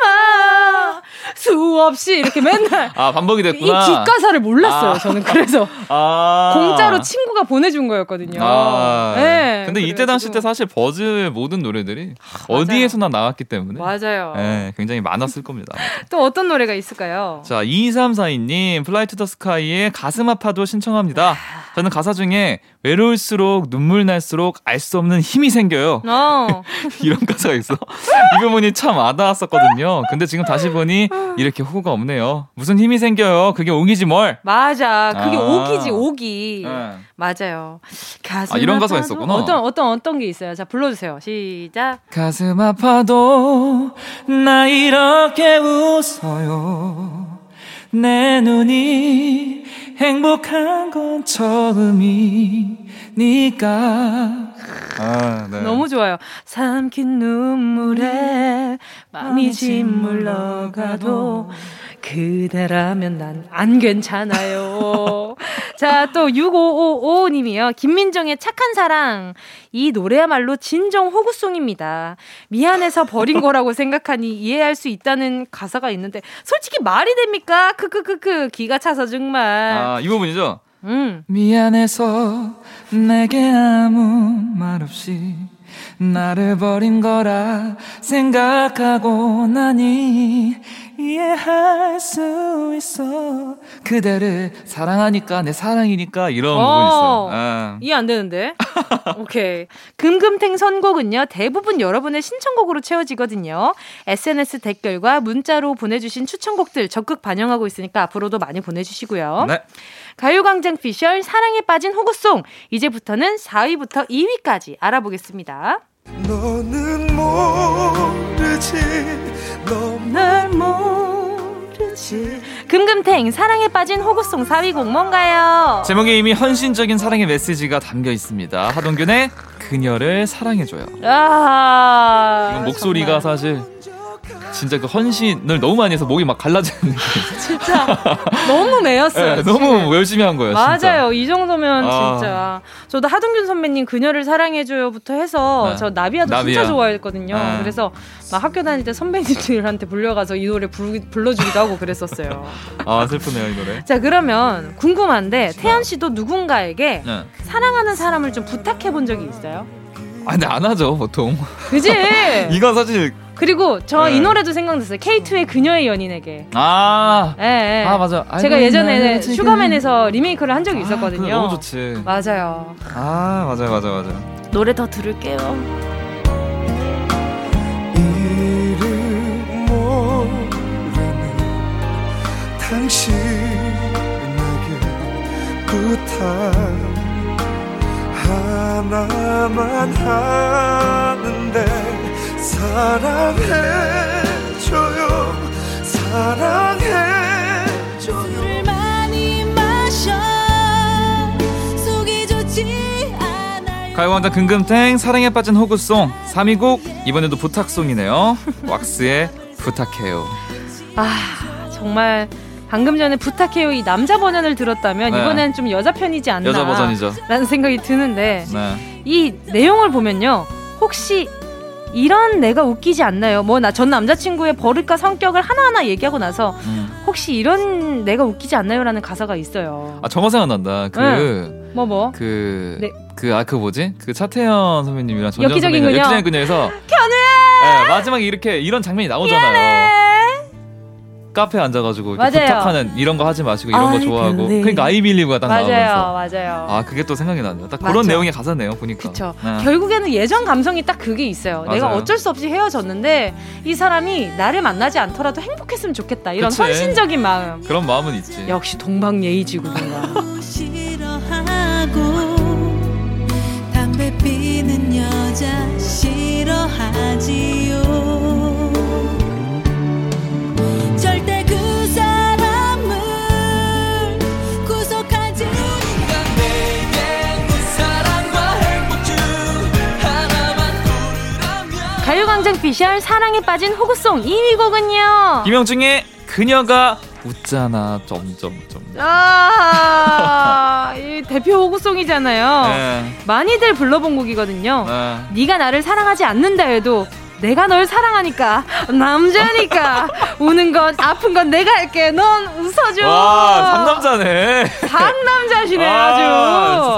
수없이 이렇게 맨날 아 반복이 됐구나. 이 뒷가사를 몰랐어요. 아. 저는 그래서 아. 공짜로 친구가 보내준 거였거든요. 아. 네. 근데 이때 당시 때 사실 버즈 모든 노래들이 어디에서나 나왔기 때문에 맞아요. 네, 굉장히 많았을 겁니다. 또 어떤 노래가 있을까요? 자, 234 이사이님, 플라이 투더 스카이의 가슴 아파도 신청합니다. 저는 가사 중에 외로울수록 눈물 날수록 알 수 없는 힘이 생겨요. 어. 이런 가사가 있어. 이 부분이 참 와닿았었거든요. 근데 지금 다시 보니 이렇게 호구가 없네요. 무슨 힘이 생겨요? 그게 오기지 뭘. 맞아. 그게 아. 오기지, 오기. 네. 맞아요. 가슴 아, 이런 가사가 있었구나. 어떤, 어떤, 어떤 게 있어요? 자, 불러주세요. 시작. 가슴 아파도 나 이렇게 웃어요. 내 눈이 행복한 건 처음이니까. 아, 네. 너무 좋아요. 삼킨 눈물에 마음이 짓물러가도 그대라면 난 안 괜찮아요. 자, 또 6555님이요. 김민정의 착한 사랑. 이 노래야말로 진정 호구송입니다. 미안해서 버린 거라고 생각하니 이해할 수 있다는 가사가 있는데 솔직히 말이 됩니까? 크크크크 기가 차서 정말. 아, 이 부분이죠? 음. 미안해서 내게 아무 말 없이 나를 버린 거라 생각하고 나니 이해할 수 있어 그대를 사랑하니까 내 사랑이니까 이런 어, 부분 있어요. 아. 이해 안 되는데. 오케이. 금금탱 선곡은요 대부분 여러분의 신청곡으로 채워지거든요. SNS 댓글과 문자로 보내주신 추천곡들 적극 반영하고 있으니까 앞으로도 많이 보내주시고요. 네. 가요광장 피셜 사랑에 빠진 호구송 이제부터는 4위부터 2위까지 알아보겠습니다. 너는 모르지 널 모르지 금금탱 사랑에 빠진 호구송 4위 곡 뭔가요? 제목에 이미 헌신적인 사랑의 메시지가 담겨 있습니다. 하동균의 그녀를 사랑해줘요. 아, 목소리가 정말. 사실 진짜 그 헌신을 너무 많이 해서 목이 막 갈라지는 느낌. 진짜 너무 매였어요. 네, 너무 열심히 한 거예요. 맞아요. 진짜. 이 정도면 아. 진짜. 저도 하동균 선배님 그녀를 사랑해줘요부터 해서 네. 저 나비아도 나비야. 진짜 좋아했거든요. 네. 그래서 막 학교 다닐 때 선배님들한테 불려가서 이 노래 부르, 불러주기도 하고 그랬었어요. 아 슬프네요 이 노래. 자 그러면 궁금한데 태연 씨도 누군가에게 네. 사랑하는 사람을 좀 부탁해 본 적이 있어요? 아 근데 안 하죠 보통. 그지? 이건 사실 그리고 저이 네. 노래도 생각났어요. K2의 그녀의 연인에게. 아, 예, 예. 아 맞아. 제가 예전에 슈가맨에서 리메이크를 한 적이 아, 있었거든요. 너무 좋지. 맞아요. 아 맞아요, 맞아요, 맞아요. 노래 더 들을게요. 당신에게 부탁 하나만 하는데 사랑해줘요. 사랑해줘요. 많이 마셔. 속이 좋지 않아요. 가요광장 금금탱 사랑에 빠진 호구송 3위 곡 이번에도 부탁송이네요. 왁스의 부탁해요. 아 정말 방금 전에 부탁해요 이 남자 버전을 들었다면 네. 이번엔 좀 여자 편이지 않나 여자 버전이죠. 라는 생각이 드는데 네. 이 내용을 보면요 혹시 이런 내가 웃기지 않나요? 뭐 나 전 남자친구의 버릇과 성격을 하나하나 얘기하고 나서 음. 혹시 이런 내가 웃기지 않나요라는 가사가 있어요. 아 정화 생각난다. 그 네. 뭐 뭐? 그 네. 그, 아, 그 뭐지? 그 차태현 선배님이랑 선배님. 엽기적인 그녀에서. 견해! 네, 마지막에 이렇게 이런 장면이 나오잖아요. 미안해. 카페에 앉아가지고 부탁하는 이런 거 하지 마시고 이런 거 좋아하고 네. 그러니까 아이빌리브가 딱 맞아요, 나오면서 맞아요. 아 그게 또 생각이 나네요. 딱 그런 내용의 가사네요 보니까. 그렇죠. 네. 결국에는 예전 감성이 딱 그게 있어요. 맞아요. 내가 어쩔 수 없이 헤어졌는데 이 사람이 나를 만나지 않더라도 행복했으면 좋겠다 이런 그치. 헌신적인 마음. 그런 마음은 있지. 역시 동방예의지구나. 담배 피는 여자 싫어하지요. 피셜 사랑에 빠진 호구송 2위 곡은요. 김영중의 그녀가 웃잖아 점점점. 아, 이 대표 호구송이잖아요. 네. 많이들 불러본 곡이거든요. 네. 네가 나를 사랑하지 않는다 해도 내가 널 사랑하니까 남자니까. 우는 건 아픈 건 내가 할게. 넌 웃어줘. 와 상남자네. 상남자시네 아주.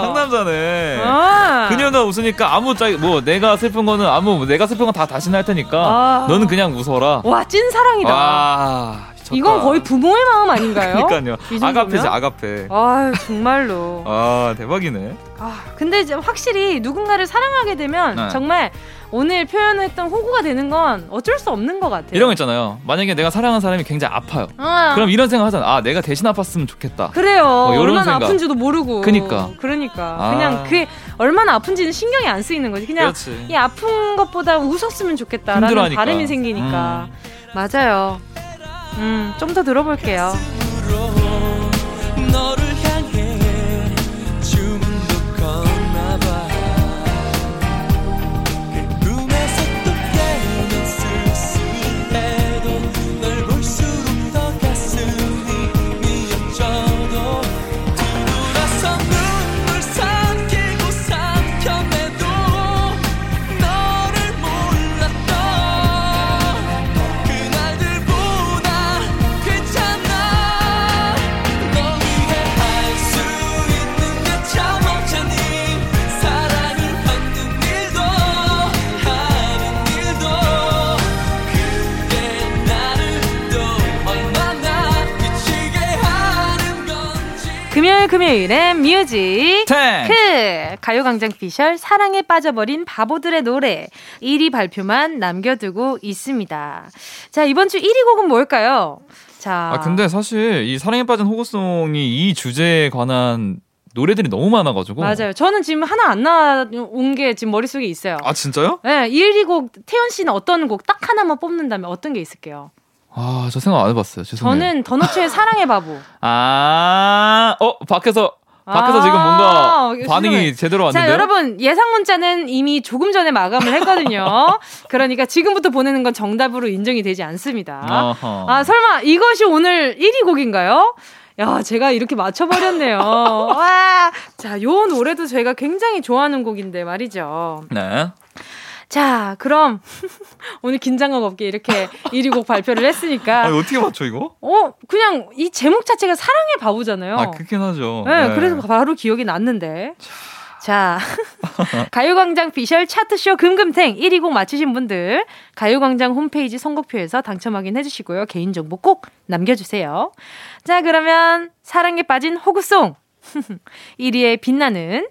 상남자네. 아. 그녀는 웃으니까 아무 짜뭐 내가 슬픈 거는 아무 뭐 내가 슬픈 건 다 다시 날 테니까 아. 너는 그냥 웃어라. 와 찐사랑이다 와. 이건 거의 부모의 마음 아닌가요? 그러니까요. 아가페지 아가페. 아 정말로. 아 대박이네. 아 근데 이제 확실히 누군가를 사랑하게 되면 네. 정말 오늘 표현했던 호구가 되는 건 어쩔 수 없는 것 같아요. 이런 거 있잖아요. 만약에 내가 사랑하는 사람이 굉장히 아파요. 아. 그럼 이런 생각 하잖아. 아, 내가 대신 아팠으면 좋겠다. 그래요. 어, 얼마나 생각. 아픈지도 모르고. 그니까. 그러니까. 아. 그냥 그 얼마나 아픈지는 신경이 안 쓰이는 거지. 그냥 그렇지. 이 아픈 것보다 웃었으면 좋겠다라는. 바람이 생기니까. 음. 맞아요. 음, 좀 더 들어볼게요. 금요일엔 뮤직 탱크 가요광장 피셜 사랑에 빠져버린 바보들의 노래 1위 발표만 남겨두고 있습니다. 자 이번 주 1위 곡은 뭘까요? 자. 아 근데 사실 이 사랑에 빠진 호구송이 이 주제에 관한 노래들이 너무 많아가지고. 맞아요. 저는 지금 하나 안 나온 게 지금 머릿속에 있어요. 아, 진짜요? 네. 1위 곡, 태연 씨는 어떤 곡 딱 하나만 뽑는다면 어떤 게 있을게요? 아, 저 생각 안 해봤어요. 죄송해요. 저는 더너츠의 사랑의 바보. 아, 어, 밖에서 밖에서 아~ 지금 뭔가 반응이 제대로 왔는데요. 자, 여러분 예상 문자는 이미 조금 전에 마감을 했거든요. 그러니까 지금부터 보내는 건 정답으로 인정이 되지 않습니다. 어허. 아, 설마 이것이 오늘 1위 곡인가요? 야, 제가 이렇게 맞춰버렸네요. 와! 자, 요 노래도 제가 굉장히 좋아하는 곡인데 말이죠. 네. 자, 그럼 오늘 긴장감 없게 이렇게 1위 곡 발표를 했으니까. 아니, 어떻게 맞춰 이거? 어, 그냥 이 제목 자체가 사랑의 바보잖아요. 아, 그렇긴 하죠. 네, 네. 그래서 바로 기억이 났는데. 자, 가요광장 비셜 차트쇼 금금탱 1위 곡 맞히신 분들 가요광장 홈페이지 선곡표에서 당첨 확인해 주시고요. 개인정보 꼭 남겨주세요. 자, 그러면 사랑에 빠진 호구송 1위에 빛나는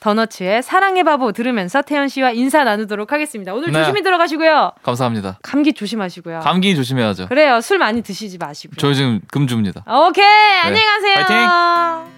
더너츠의 사랑의 바보 들으면서 태연 씨와 인사 나누도록 하겠습니다. 오늘 네. 조심히 들어가시고요. 감사합니다. 감기 조심하시고요. 감기 조심해야죠. 그래요. 술 많이 드시지 마시고요. 저 지금 금주입니다. 오케이. 네. 안녕히 가세요. 파이팅!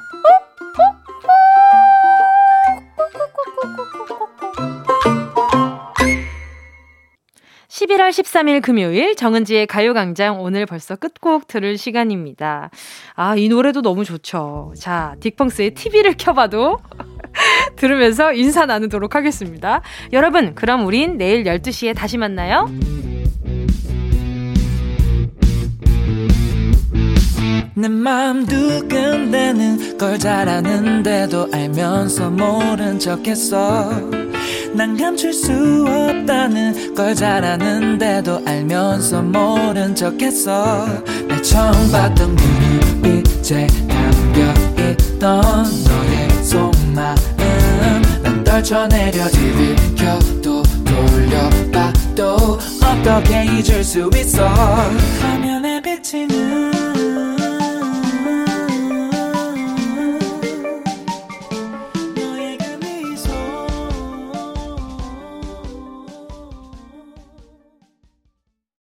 11월 13일 금요일 정은지의 가요광장 오늘 벌써 끝곡 들을 시간입니다. 아, 이 노래도 너무 좋죠. 자, 딕펑스의 TV를 켜봐도 들으면서 인사 나누도록 하겠습니다. 여러분, 그럼 우린 내일 12시에 다시 만나요. 내 마음 두근대는 걸 잘아는데도 알면서 모른 척했어. 난 감출 수 없다는 걸 잘아는데도 알면서 모른 척했어. 날 처음 봤던 그 눈빛에 담겨있던 너의 속마음. 난 떨쳐내려 TV 켜도 돌려봐도 어떻게 잊을 수 있어. 화면에